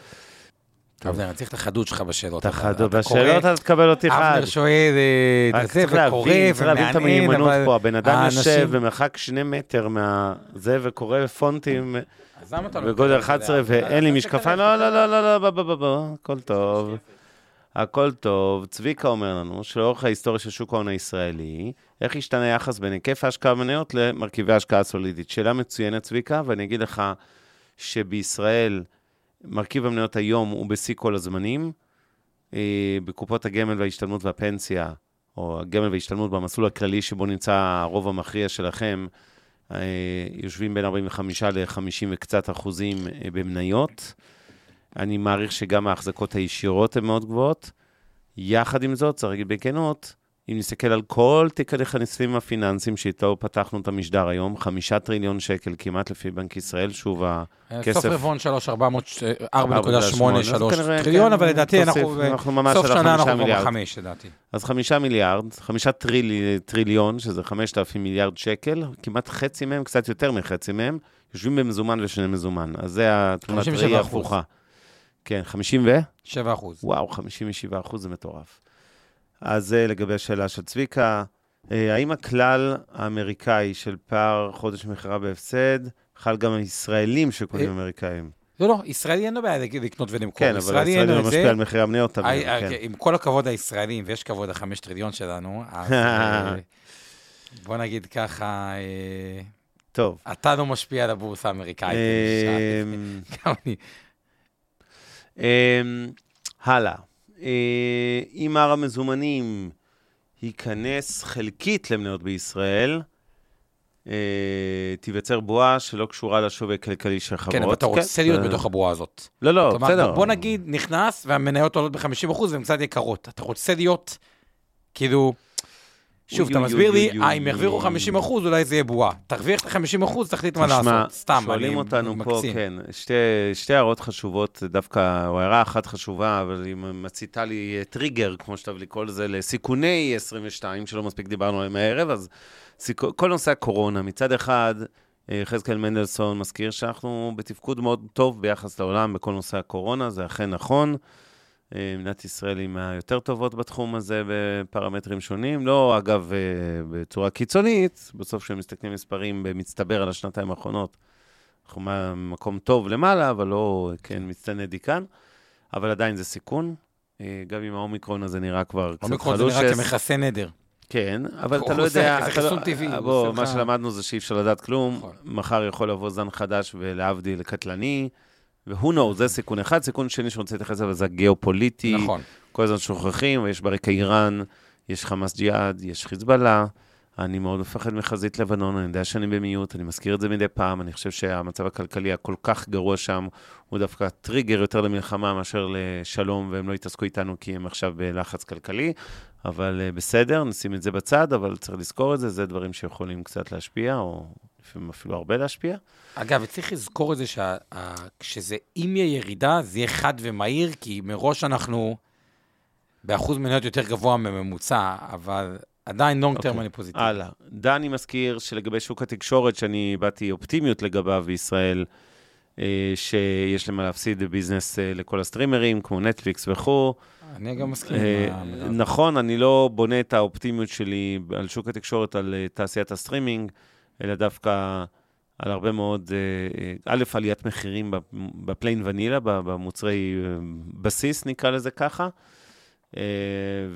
אבנר, אני צריך את החדות שלך בשאלות. חד... אתה בשאלות אתה תקבל אותי חד. אבנר שואל, אה, זה, וקורא, להבין, צריך להבין את ומעניין, המיומנות אבל פה. הבן אדם יושב במרחק שני מטר מהזה וקורא פונטים לא בגודל מקבל את זה? 11 אז- ואין לי משקפיים. תקבל, לא, לא, לא, לא, לא, בוא, בוא, בוא, הכל טוב. הכל טוב. צביקה אומר לנו שלאורך ההיסטוריה של שוק ההון הישראלי, איך השתנה היחס בין היקף ההשקעה במניות למרכיבי ההשקעה הסולידית? שאלה מצוינת, צביקה, ואני אגיד לך שבישראל מרכיב המניות היום הוא בשיא כל הזמנים. אה, בקופות הגמל וההשתלמות והפנסיה, או הגמל וההשתלמות במסלול הכללי שבו נמצא הרוב המכריע שלכם, אה, יושבים בין 45 ל-50 וקצת אחוזים אה, במניות. אני מעריך שגם ההחזקות הישירות הן מאוד גבוהות. יחד עם זאת, צריך להגיד בכנות, אם נסתכל על כל תיק הנכסים הפיננסיים שאיתו פתחנו את המשדר היום, חמישה טריליון שקל כמעט לפי בנק ישראל, שוב, אה, כסף. סוף רבעון 3, 4.83 אז כנראה, טריליון, כן, אבל לדעתי אנחנו, ממש סוף שנה אנחנו כבר. בחמש, לדעתי. אז חמישה מיליארד, חמישה טריל, טריליון, שזה חמשת אלפים מיליארד שקל, כמעט חצי מהם, קצת יותר מחצי מהם, יושבים במזומן ושני מזומן. אז זה התמונת 57 ראי. ההפוכה. כן, 50 ו? 7 אחוז. וואו, 57 אחוז זה מטורף. אז זה לגבי השאלה של צביקה. אה, האם הכלל האמריקאי של פער חודש מכירה בהפסד, חל גם על ישראלים שקונים אה, אמריקאים? לא, לא, ישראלי אין לו בעיה לקנות ולמכור. כן, אבל ישראלי הישראלי לא. משפיע על מחירי המניות אה, כן. עם כל הכבוד הישראלים, ויש כבוד לחמש טריליון שלנו, אז בוא נגיד ככה, טוב. אתה לא משפיע על הבורסה האמריקאית. אמ. אמ, הלאה. אה, אם הר המזומנים ייכנס חלקית למניות בישראל, אה, תיווצר בועה שלא קשורה לשווי הכלכלי של החברות. כן, אבל אתה רוצה להיות זה- בתוך הבועה הזאת. לא, לא, בסדר. בוא נגיד, נכנס והמניות עולות ב-50% והן קצת יקרות. אתה רוצה להיות, כאילו, שוב, אתה מסביר לי, אה, אם. ירוויחו 50%, אולי זה יהיה בועה. תרוויח את ה-50%, תחליט מה לעשות. סתם, שואלים אותנו פה. כן, שתי, הערות חשובות, דווקא, או הערה אחת חשובה, אבל היא מציתה לי אה, טריגר, כמו שאתה אוהב לקרוא לזה, לסיכוני 22, שלא מספיק דיברנו עליהם הערב, אז. כל נושא הקורונה, מצד אחד, אה, יחזקאל מנדלסון מזכיר שאנחנו בתפקוד מאוד טוב ביחס לעולם בכל נושא הקורונה, זה אכן נכון. אה, מדינת ישראל היא מהיותר טובות בתחום הזה בפרמטרים שונים. לא, אגב, אה, בצורה קיצונית, בסוף כשהם מסתכלים מספרים במצטבר על השנתיים האחרונות, אנחנו במקום טוב למעלה, אבל לא, כן, מצטייני דיקן, אבל עדיין זה סיכון. אה, גם אם האומיקרון הזה נראה כבר קצת אומיקרון זה חלושס. נראה כמכסה נדר. כן, אבל אתה לא יודע... זה לא- חיסון טבעי, בוא, מה שלמדנו זה שאי אפשר לדעת כלום. נכון. מחר יכול לבוא זן חדש ולהבדיל קטלני, ו-who knows, זה סיכון אחד. סיכון שני שאני רוצה להתייחס אליו זה הגיאופוליטי. נכון. כל הזמן שוכחים, ויש ברקע איראן, יש חמאס ג'יהאד, יש חיזבאללה. אני מאוד מפחד מחזית לבנון, אני יודע שאני במיעוט, אני מזכיר את זה מדי פעם, אני חושב שהמצב הכלכלי הכל כך גרוע שם, הוא דווקא טריגר יותר למלחמה מאשר לשלום, והם לא יתעסקו איתנו כי הם עכשיו בלחץ כלכלי, אבל אה, בסדר, נשים את זה בצד, אבל צריך לזכור את זה, זה דברים שיכולים קצת להשפיע, או לפעמים אפילו הרבה להשפיע. אגב, צריך לזכור את זה שכשזה, אם יהיה ירידה, זה יהיה חד ומהיר, כי מראש אנחנו באחוז מניות יותר גבוה מממוצע, אבל עדיין long term אוקיי. אני פוזיטיבי. הלאה. דני מזכיר שלגבי שוק התקשורת, שאני הבעתי אופטימיות לגביו בישראל, אה, שיש למה להפסיד ב business אה, לכל הסטרימרים, כמו נטפליקס וכו'. אני גם מסכים אה, עם. נכון, אני לא בונה את האופטימיות שלי על שוק התקשורת, על תעשיית הסטרימינג, אלא דווקא על הרבה מאוד, אה, אה, א', עליית מחירים בפ- ב plain vanilla, במוצרי אה, בסיס, נקרא לזה ככה,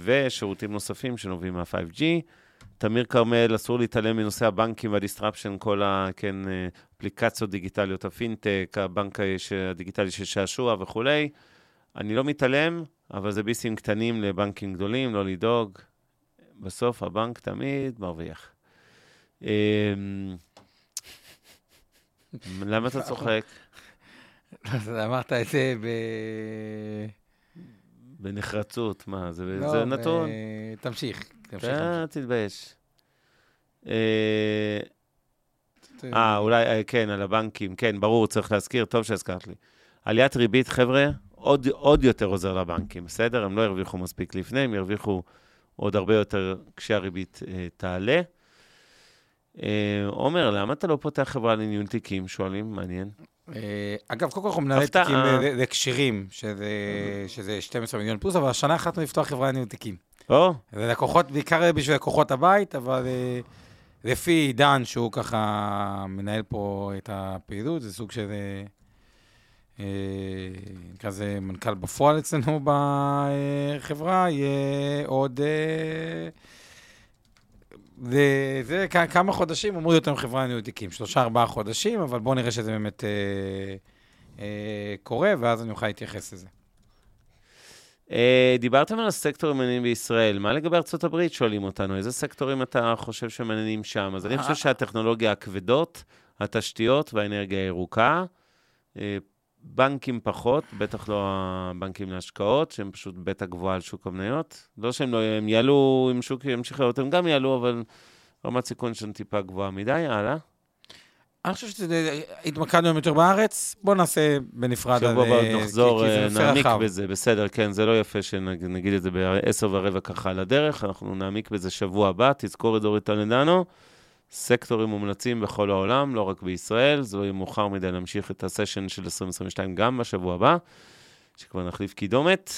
ושירותים נוספים שנובעים מה-5G. תמיר כרמל, אסור להתעלם מנושא הבנקים וה disruption, כל ה... כן, אפליקציות דיגיטליות, הפינטק, הבנק הדיגיטלי של שעשוע וכולי. אני לא מתעלם, אבל זה ביסים קטנים לבנקים גדולים, לא לדאוג. בסוף הבנק תמיד מרוויח. אמ, למה אתה צוחק? אמרת את זה ב... בנחרצות, מה, זה, לא, זה נתון? תמשיך. תמשיך. אה, תתבייש. אה. אה, אולי, אה, כן, על הבנקים, כן, ברור, צריך להזכיר, טוב שהזכרת לי. עליית ריבית, חבר'ה, עוד, עוד יותר עוזר לבנקים, בסדר? הם לא ירוויחו מספיק לפני, הם ירוויחו עוד הרבה יותר כשהריבית אה, תעלה. אה, עומר, למה אתה לא פותח חברה לניהול תיקים? שואלים, מעניין. אה, אגב, קודם כל אנחנו מנהלי הפתעה. תיקים ל- לקשירים, שזה- שזה 12 מיליון פלוס, אבל השנה החלטנו לפתוח חברה לניהול תיקים. או, זה לקוחות, בעיקר בשביל לקוחות הבית, אבל אה, לפי עידן, שהוא ככה מנהל פה את הפעילות, זה סוג של... אה, אה, נקרא לזה מנכ"ל בפועל אצלנו בחברה, יהיה עוד... אה, זה, זה כ- כמה חודשים אמור להיות לנו חברה לניהול תיקים, שלושה, ארבעה חודשים, אבל בואו נראה שזה באמת אה, אה, קורה, ואז אני אוכל להתייחס לזה. אה, דיברתם על הסקטורים המעניינים בישראל, מה לגבי הברית? שואלים אותנו, איזה סקטורים אתה חושב שמעניינים שם? אז אני חושב שהטכנולוגיה הכבדות, התשתיות והאנרגיה הירוקה, אה, בנקים פחות, בטח לא הבנקים להשקעות, שהם פשוט בטא גבוהה על שוק המניות. לא שהם לא, הם יעלו, אם שוק ימשיך לעלות, הם גם יעלו, אבל רמת סיכון שם טיפה גבוהה מדי, הלאה. אני חושב שהתמקדנו היום יותר בארץ, בואו נעשה בנפרד. שבוע הבא אה, נחזור, אה, נעמיק. בזה, בסדר, כן, זה לא יפה שנגיד את זה ב-10 ורבע ככה על הדרך, אנחנו נעמיק בזה שבוע הבא, תזכור את דורית טולדנו. סקטורים מומלצים בכל העולם, לא רק בישראל, זה לא יהיה מאוחר מדי להמשיך את הסשן של 2022 גם בשבוע הבא, שכבר נחליף קידומת.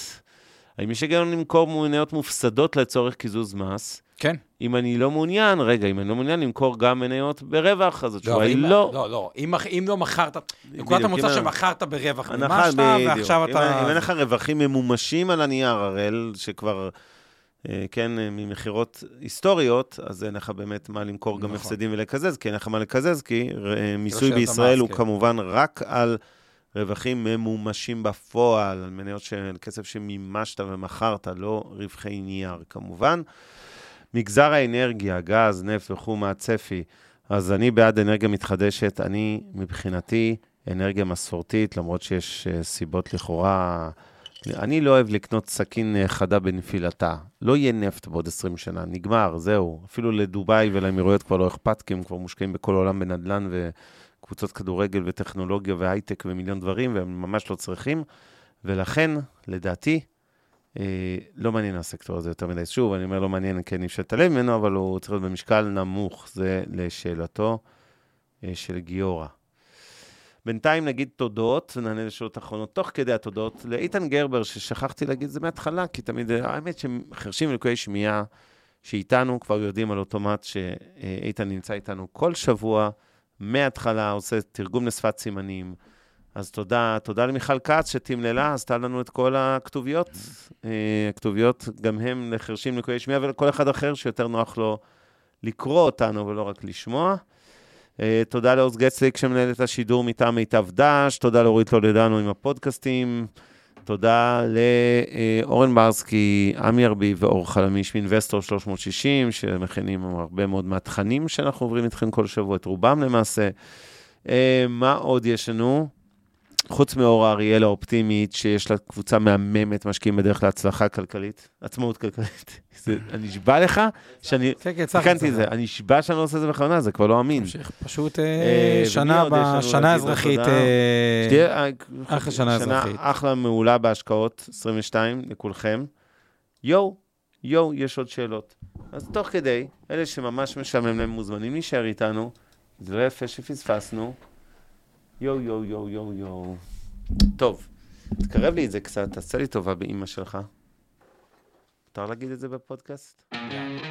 האם יש היגיון למכור מניות מופסדות לצורך קיזוז מס? כן. אם אני לא מעוניין, רגע, אם אני לא מעוין למכור גם מניות ברווח, אז התשובה אבל היא אם- לא. לא, לא, אם אם לא מכרת, נקודת המוצא שמכרת ברווח, מימשת. ועכשיו אתה... אם אין לך רווחים ממומשים על הנייר, הראל, שכבר, כן, אה, ממכירות היסטוריות, אז אין לך באמת מה למכור גם נכון. הפסדים ולקזז, כי אין לך מה לקזז, כי אה, מיסוי בישראל הוא כן. כמובן רק על רווחים ממומשים בפועל, על מניות של כסף שמימשת ומכרת, לא רווחי נייר, כמובן. מגזר האנרגיה, גז, נפט וכו', מה הצפי? אז אני בעד אנרגיה מתחדשת. אני, מבחינתי, אנרגיה מסורתית, למרות שיש אה, סיבות לכאורה... אני לא אוהב לקנות סכין אה, חדה בנפילתה. לא יהיה נפט בעוד 20 שנה, נגמר, זהו. אפילו לדובאי ולאמירויות כבר לא אכפת, כי הם כבר מושקעים בכל העולם בנדל"ן וקבוצות כדורגל וטכנולוגיה והייטק ומיליון דברים, והם ממש לא צריכים. ולכן, לדעתי, אה, לא מעניין הסקטור הזה יותר מדי. שוב, אני אומר לא מעניין, כן, אי אפשר ממנו, אבל הוא צריך להיות במשקל נמוך. זה לשאלתו אה, של גיורא. בינתיים נגיד תודות, ונענה לשאלות אחרונות תוך כדי התודות, לאיתן גרבר, ששכחתי להגיד את זה מההתחלה, כי תמיד, האמת שחרשים ולקויי שמיעה שאיתנו כבר יודעים על אוטומט שאיתן נמצא איתנו כל שבוע, מההתחלה, עושה תרגום לשפת סימנים. אז תודה, תודה למיכל כץ שתמללה, עשתה לנו את כל הכתוביות. אה, הכתוביות גם הם לחרשים לקויי שמיעה ולכל אחד אחר שיותר נוח לו לקרוא אותנו ולא רק לשמוע. אה, תודה לעוז גצליק שמנהל את השידור מטעם מיטב דש, תודה לאורית לולדנו עם הפודקאסטים, תודה לאורן ברסקי, עמי ארביב ואור חלמיש מאינבסטור 360, שמכינים הרבה מאוד מהתכנים שאנחנו עוברים איתכם כל שבוע, את רובם למעשה. אה, מה עוד יש לנו? חוץ מאור אריאל האופטימית, שיש לה קבוצה מהממת, משקיעים בדרך להצלחה כלכלית, עצמאות כלכלית. זה, אני נשבע לך שאני... כן, כן, צריך את זה, אני נשבע שאני לא עושה את זה בכוונה, זה כבר לא אמין. פשוט אה, אה, שנה בשנה תודה? אה, שתהיה, אחלה שנה אזרחית. אחלה מעולה בהשקעות, 22 לכולכם. יואו, יואו, יש עוד שאלות. אז תוך כדי, אלה שממש משעמם להם מוזמנים להישאר איתנו, זה לא יפה שפספסנו. יואו, יואו, יואו, יואו, יואו. טוב, תקרב לי את זה קצת, תעשה לי טובה באימא שלך. מותר להגיד את זה בפודקאסט?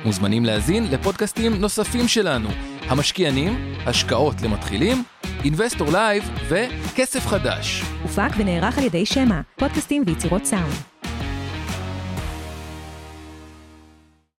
מוזמנים להאזין לפודקאסטים נוספים שלנו, המשקיענים, השקעות למתחילים, אינבסטור לייב וכסף חדש. הופק ונערך על ידי שמע, פודקאסטים ויצירות סאונד.